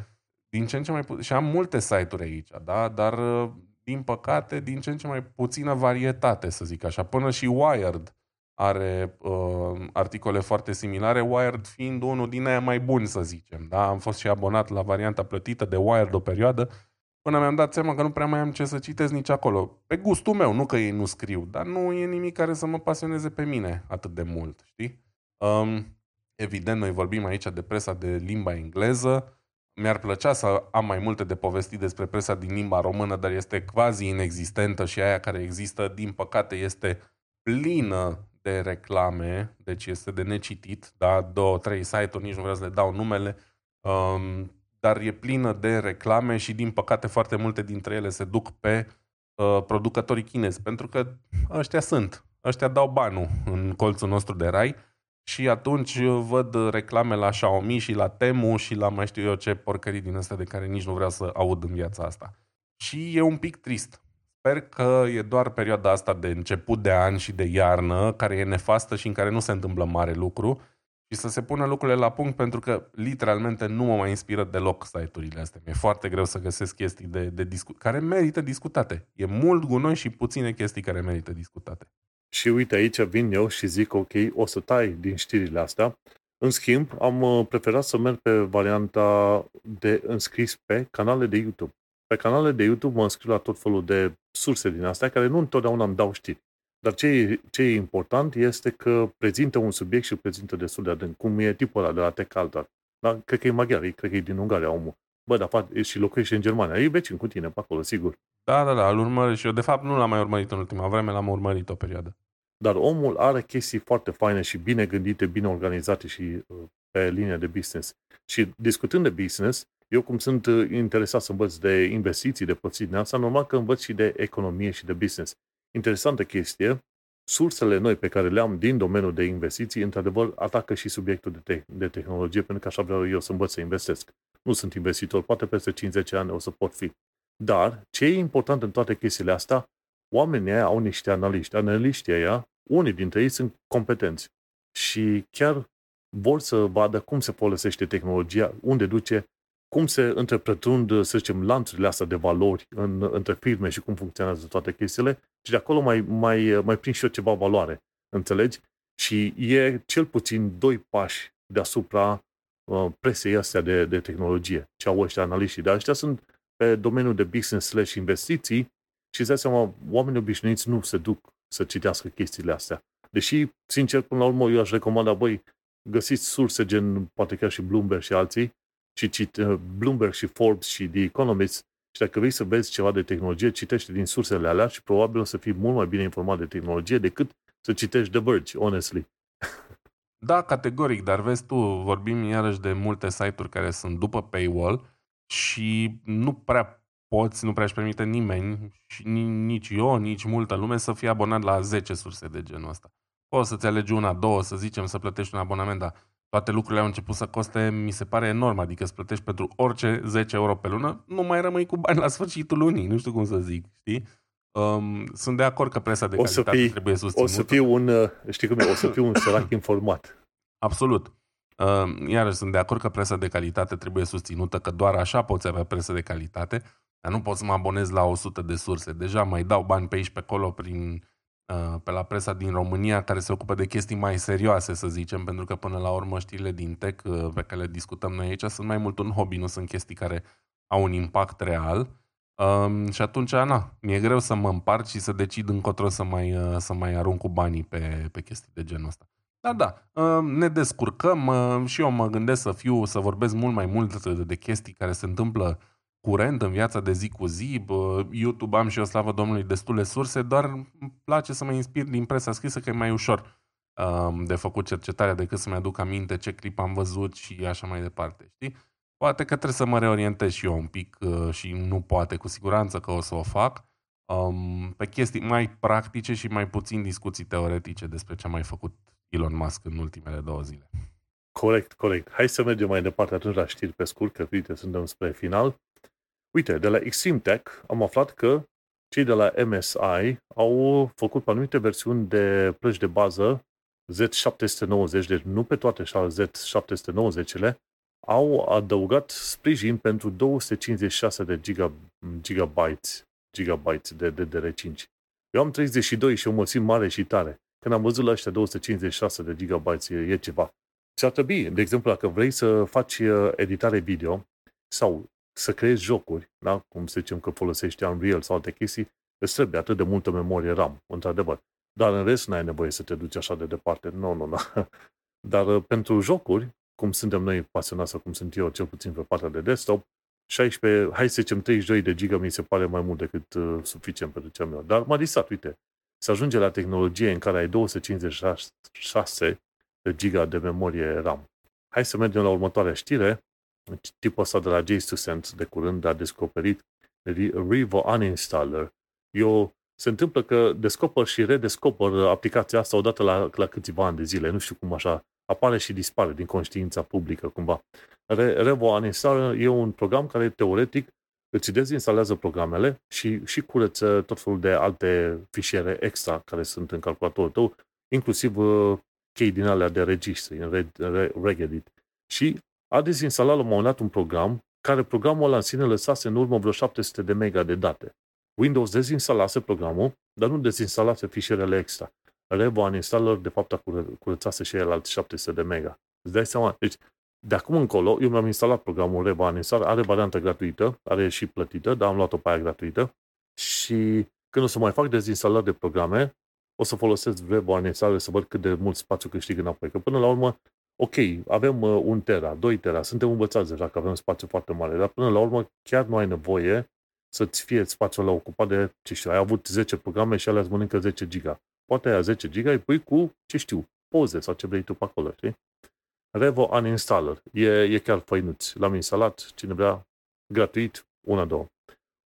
Din ce în ce mai pu- și am multe site-uri aici, da? dar uh, din păcate, din ce în ce mai puțină varietate, să zic așa. Până și Wired are uh, articole foarte similare, Wired fiind unul din aia mai buni, să zicem. Da? Am fost și abonat la varianta plătită de Wired o perioadă, până mi-am dat seama că nu prea mai am ce să citesc nici acolo. Pe gustul meu, nu că ei nu scriu, dar nu e nimic care să mă pasioneze pe mine atât de mult, știi? Um, evident, noi vorbim aici de presa de limba engleză, mi-ar plăcea să am mai multe de povestit despre presa din limba română, dar este quasi inexistentă și aia care există, din păcate, este plină de reclame, deci este de necitit, da, două, trei site-uri, nici nu vreau să le dau numele, um, dar e plină de reclame și, din păcate, foarte multe dintre ele se duc pe uh, producătorii chinezi, pentru că ăștia sunt. Ăștia dau banul în colțul nostru de rai și atunci văd reclame la Xiaomi și la Temu și la mai știu eu ce porcării din astea de care nici nu vreau să aud în viața asta. Și e un pic trist. Sper că e doar perioada asta de început de an și de iarnă, care e nefastă și în care nu se întâmplă mare lucru, și să se pună lucrurile la punct, pentru că literalmente nu mă mai inspiră deloc site-urile astea. Mi-e foarte greu să găsesc chestii de, de discu- care merită discutate. E mult gunoi și puține chestii care merită discutate. Și uite, aici vin eu și zic, ok, o să tai din știrile astea. În schimb, am uh, preferat să merg pe varianta de înscris pe canale de YouTube. Pe canale de YouTube mă înscriu la tot felul de surse din astea, care nu întotdeauna îmi dau știri. Dar ce e, ce e important este că prezintă un subiect și îl prezintă destul de adânc, cum e tipul ăla de la TechAltar. Da? Cred că e maghiar, cred că e din Ungaria omul. Bă, dar fac, și locuiește în Germania. E vecin cu tine pe acolo, sigur. Da, da, da, îl urmăresc și eu. De fapt, nu l-am mai urmărit în ultima vreme, l-am urmărit o perioadă. Dar omul are chestii foarte faine și bine gândite, bine organizate și uh, pe linie de business. Și discutând de business, eu cum sunt uh, interesat să învăț de investiții, de plățiri din asta, normal că învăț și de economie și de business. Interesantă chestie, sursele noi pe care le am din domeniul de investiții, într-adevăr, atacă și subiectul de, te- de tehnologie, pentru că așa vreau eu să învăț să investesc. Nu sunt investitor, poate peste 50 ani o să pot fi. Dar, ce e important în toate chestiile astea, oamenii aia au niște analiști. Analiștii aia, unii dintre ei sunt competenți și chiar vor să vadă cum se folosește tehnologia, unde duce, cum se întrepătrund, să zicem, lanțurile astea de valori în, între firme și cum funcționează toate chestiile și de acolo mai, mai, mai prind și eu ceva valoare, înțelegi? Și e cel puțin doi pași deasupra uh, presei astea de, de tehnologie, ce au ăștia analiștii. Dar ăștia sunt pe domeniul de business slash investiții și îți dai seama, oamenii obișnuiți nu se duc să citească chestiile astea. Deși, sincer, până la urmă, eu aș recomanda, băi, găsiți surse gen, poate chiar și Bloomberg și alții, și cit, uh, Bloomberg și Forbes și The Economist, și dacă vrei să vezi ceva de tehnologie, citește din sursele alea și probabil o să fii mult mai bine informat de tehnologie decât să citești The Verge, honestly. Da, categoric, dar vezi tu, vorbim iarăși de multe site-uri care sunt după paywall și nu prea poți, nu prea își permite nimeni, și nici eu, nici multă lume, să fie abonat la 10 surse de genul ăsta. Poți să-ți alegi una, două, să zicem, să plătești un abonament, dar toate lucrurile au început să coste, mi se pare enorm, adică îți plătești pentru orice 10 euro pe lună, nu mai rămâi cu bani la sfârșitul lunii, nu știu cum să zic, știi? Um, sunt de acord că presa de o calitate să fii, trebuie susținută. O să fiu un, uh, știi cum e, o să fiu un sărac informat. Absolut. Uh, iarăși sunt de acord că presa de calitate trebuie susținută, că doar așa poți avea presă de calitate, dar nu poți să mă abonez la 100 de surse. Deja mai dau bani pe aici pe acolo prin Uh, pe la presa din România care se ocupă de chestii mai serioase, să zicem, pentru că până la urmă știrile din tech uh, pe care le discutăm noi aici sunt mai mult un hobby, nu sunt chestii care au un impact real. Um, și atunci, na, mi-e greu să mă împart și să decid încotro să mai, uh, să mai arunc cu banii pe, pe chestii de genul ăsta. Da, da, um, ne descurcăm și eu mă gândesc să fiu, să vorbesc mult mai mult de chestii care se întâmplă curent în viața de zi cu zi. YouTube am și o slavă Domnului destule surse, doar îmi place să mă inspir din presa scrisă că e mai ușor um, de făcut cercetarea decât să-mi aduc aminte ce clip am văzut și așa mai departe, știi? Poate că trebuie să mă reorientez și eu un pic uh, și nu poate, cu siguranță că o să o fac, um, pe chestii mai practice și mai puțin discuții teoretice despre ce a mai făcut Elon Musk în ultimele două zile. Corect, corect. Hai să mergem mai departe atunci la știri pe scurt, că uite, suntem spre final. Uite, de la Extreme Tech am aflat că cei de la MSI au făcut anumite versiuni de plăci de bază Z790, deci nu pe toate Z790-le, au adăugat sprijin pentru 256 de giga, gigabytes, gigabytes de DDR5. Eu am 32 și eu mă simt mare și tare. Când am văzut la ăștia 256 de gigabytes, e, e ceva. Și ar trebui, de exemplu, dacă vrei să faci uh, editare video sau să creezi jocuri, da? cum să zicem că folosești Unreal sau alte chestii, îți trebuie atât de multă memorie RAM, într-adevăr. Dar în rest n-ai nevoie să te duci așa de departe. Nu, nu, nu. Dar uh, pentru jocuri, cum suntem noi pasionați sau cum sunt eu, cel puțin pe partea de desktop, 16, hai să zicem 32 de giga mi se pare mai mult decât uh, suficient pentru ce am eu. Dar m-a disat, uite, să ajunge la tehnologie în care ai 256 de giga de memorie RAM. Hai să mergem la următoarea știre tipul ăsta de la J2Sense de curând a descoperit Revo Uninstaller. Eu se întâmplă că descoper și redescoper aplicația asta odată la, la câțiva ani de zile. Nu știu cum așa. Apare și dispare din conștiința publică cumva. Re, Revo Uninstall e un program care teoretic îți dezinstalează programele și, și curăță tot felul de alte fișiere extra care sunt în calculatorul tău, inclusiv uh, chei din alea de registri, în Regedit. Și a dezinstalat la un moment dat un program care programul ăla în sine lăsase în urmă vreo 700 de mega de date. Windows dezinstalase programul, dar nu dezinstalase fișierele extra. Revo Uninstaller, de fapt, a curățase și el alte 700 de mega. Îți dai seama? Deci, de acum încolo, eu mi-am instalat programul Revo Uninstaller, are variantă gratuită, are și plătită, dar am luat-o pe aia gratuită și când o să mai fac dezinstalări de programe, o să folosesc Revo Uninstaller să văd cât de mult spațiu câștig înapoi. Că până la urmă, ok, avem uh, un tera, 2 tera, suntem învățați deja că avem spațiu foarte mare, dar până la urmă chiar nu ai nevoie să-ți fie spațiul la ocupat de, ce știu, ai avut 10 programe și alea îți mănâncă 10 giga. Poate aia 10 giga îi pui cu, ce știu, poze sau ce vrei tu pe acolo, știi? Revo Uninstaller. E, e chiar făinuț. L-am instalat, cine vrea, gratuit, una, două.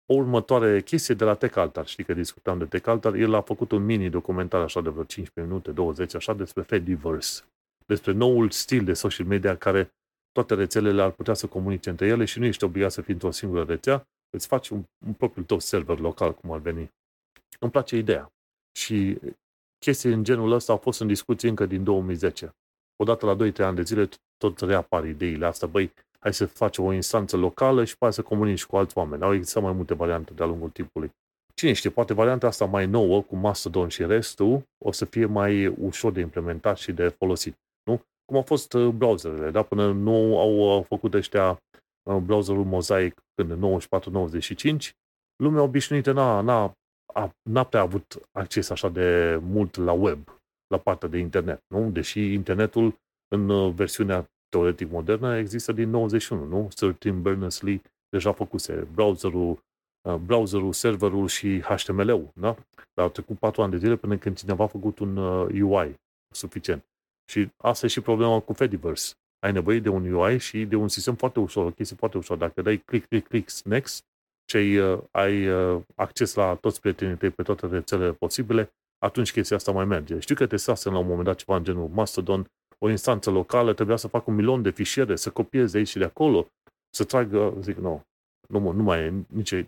O următoare chestie de la TechAltar. Știi că discutam de TechAltar. El a făcut un mini documentar așa de vreo 15 minute, 20, așa, despre Fediverse. Despre noul stil de social media care toate rețelele ar putea să comunice între ele și nu ești obligat să fii într-o singură rețea, îți faci un, un propriul tău server local, cum ar veni. Îmi place ideea. Și chestii în genul ăsta au fost în discuție încă din 2010. Odată la 2-3 ani de zile tot reapar ideile astea. Băi, hai să facem o instanță locală și poate să comunici cu alți oameni. Au existat mai multe variante de-a lungul timpului. Cine știe, poate varianta asta mai nouă, cu Mastodon și restul, o să fie mai ușor de implementat și de folosit. Nu? Cum au fost uh, browserele, da? Până nu au făcut ăștia browserul Mosaic când în 94-95, lumea obișnuită n-a, n-a, n-a prea avut acces așa de mult la web, la partea de internet, nu? Deși internetul în uh, versiunea teoretic modernă există din 91, nu? Sir Tim Berners-Lee deja făcuse browserul, uh, browserul, serverul și HTML-ul, da? Dar au trecut patru ani de zile până când cineva a făcut un UI uh, suficient. Și asta e și problema cu Fediverse ai nevoie de un UI și de un sistem foarte ușor, o chestie foarte ușor. Dacă dai click, click, click, next, cei, uh, ai uh, acces la toți prietenii tăi pe toate rețelele posibile, atunci chestia asta mai merge. Știu că testase la un moment dat ceva în genul Mastodon, o instanță locală, trebuia să fac un milion de fișiere, să copiez de aici și de acolo, să tragă, zic, nu, nu, nu mai e nici,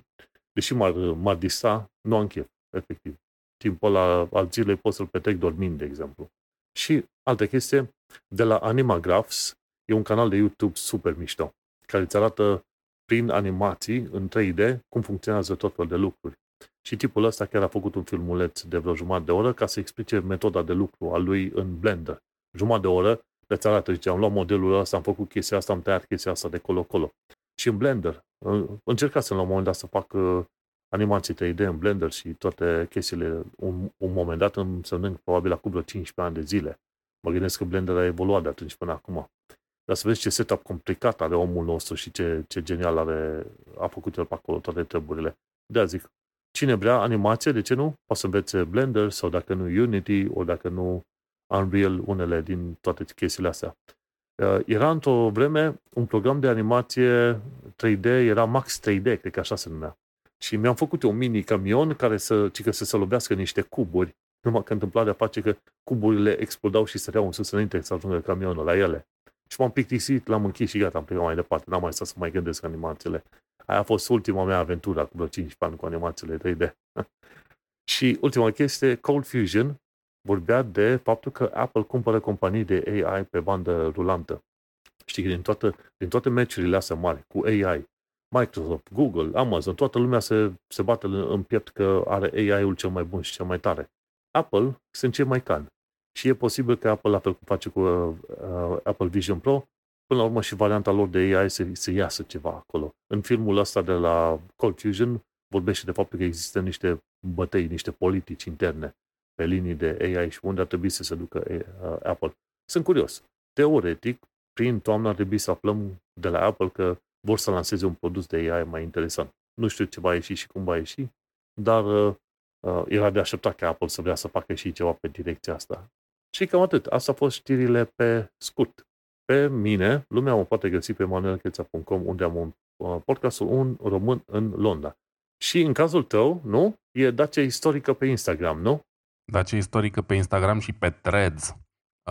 deși m-ar, m-ar dista, nu am chef, efectiv. Timpul ăla al zilei pot să-l petrec dormind, de exemplu. Și altă chestie, de la Animagraphs, E un canal de YouTube super mișto, care îți arată prin animații în 3D cum funcționează tot felul de lucruri. Și tipul ăsta chiar a făcut un filmuleț de vreo jumătate de oră ca să explice metoda de lucru a lui în Blender. Jumătate de oră le-ți arată, zice, am luat modelul ăsta, am făcut chestia asta, am tăiat chestia asta de colo-colo. Și în Blender, încercasem la un moment dat să fac uh, animații 3D în Blender și toate chestiile un, un moment dat, însemnând probabil acum vreo 15 ani de zile. Mă gândesc că Blender a evoluat de atunci până acum. Dar să vezi ce setup complicat are omul nostru și ce, ce genial are, a făcut el pe acolo toate treburile. de zic, cine vrea animație, de ce nu? Poate să învețe Blender sau dacă nu Unity, ori dacă nu Unreal, unele din toate chestiile astea. Uh, era într-o vreme un program de animație 3D, era Max 3D, cred că așa se numea. Și mi-am făcut un mini camion care să, ci că să se lovească niște cuburi. Numai că întâmplarea face că cuburile explodau și săreau în sus înainte să ajungă camionul la ele. Și m-am plictisit, l-am închis și gata, am plecat mai departe. N-am mai stat să mai gândesc animațiile. Aia a fost ultima mea aventură, cu vreo 15 ani cu animațiile 3D. și ultima chestie, Cold Fusion vorbea de faptul că Apple cumpără companii de AI pe bandă rulantă. Știi că din, toată, din toate meciurile astea mari cu AI, Microsoft, Google, Amazon, toată lumea se, se bate în piept că are AI-ul cel mai bun și cel mai tare. Apple sunt cei mai calmi. Și e posibil că Apple, la fel cum face cu uh, uh, Apple Vision Pro, până la urmă și varianta lor de AI să, să iasă ceva acolo. În filmul ăsta de la Cold Fusion vorbește de faptul că există niște bătăi, niște politici interne pe linii de AI și unde ar trebui să se ducă uh, Apple. Sunt curios. Teoretic, prin toamnă ar trebui să aflăm de la Apple că vor să lanseze un produs de AI mai interesant. Nu știu ce va ieși și cum va ieși, dar uh, uh era de așteptat ca Apple să vrea să facă și ceva pe direcția asta. Și cam atât. Asta au fost știrile pe scurt. Pe mine, lumea mă poate găsi pe manuelcheța.com unde am un uh, podcastul Un român în Londra. Și în cazul tău, nu? E Dacia istorică pe Instagram, nu? Dacia istorică pe Instagram și pe Threads.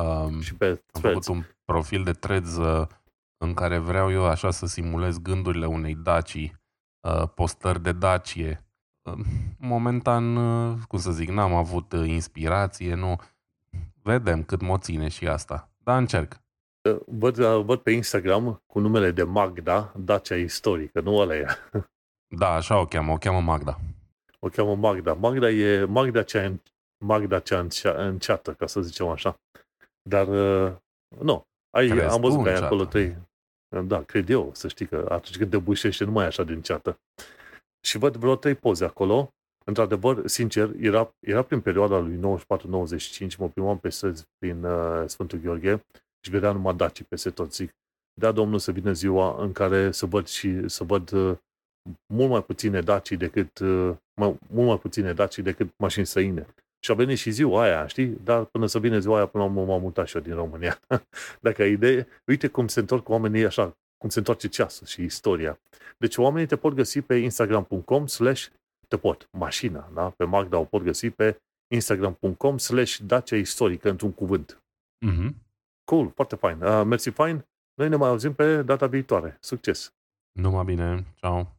Um, Și pe am Threads. făcut un profil de Threads uh, în care vreau eu așa să simulez gândurile unei Daci, uh, postări de Dacie. Uh, momentan, uh, cum să zic, n-am avut uh, inspirație, nu. Vedem cât mă ține și asta. Dar încerc. Văd, văd pe Instagram cu numele de Magda, Dacia istorică, nu ăla e. Da, așa o cheamă, o cheamă Magda. O cheamă Magda. Magda e Magda cea, în, Magda cea încea, înceată, ca să zicem așa. Dar, uh, nu. Ai, Crezi am văzut tu că ai înceată? acolo trei. Da, cred eu, să știi că atunci când debușește nu mai e așa de înceată. Și văd vreo trei poze acolo. Într-adevăr, sincer, era, era prin perioada lui 94-95, mă plimbam pe străzi prin uh, Sfântul Gheorghe și vedeam numai Daci peste tot, zic. Da, domnul, să vină ziua în care să văd și să văd uh, mult mai puține Daci decât uh, mai, mult mai puține Daci decât mașini străine. Și a venit și ziua aia, știi? Dar până să vină ziua aia, până la urmă m-am mutat și eu din România. Dacă ai idee, uite cum se întorc oamenii așa, cum se întoarce ceasul și istoria. Deci oamenii te pot găsi pe instagram.com slash te pot, mașina, da? Pe Magda o pot găsi pe instagram.com slash Dacia istorică într-un cuvânt. Mm-hmm. Cool, foarte fain. Uh, mersi fain. Noi ne mai auzim pe data viitoare. Succes! Numai bine, ceau.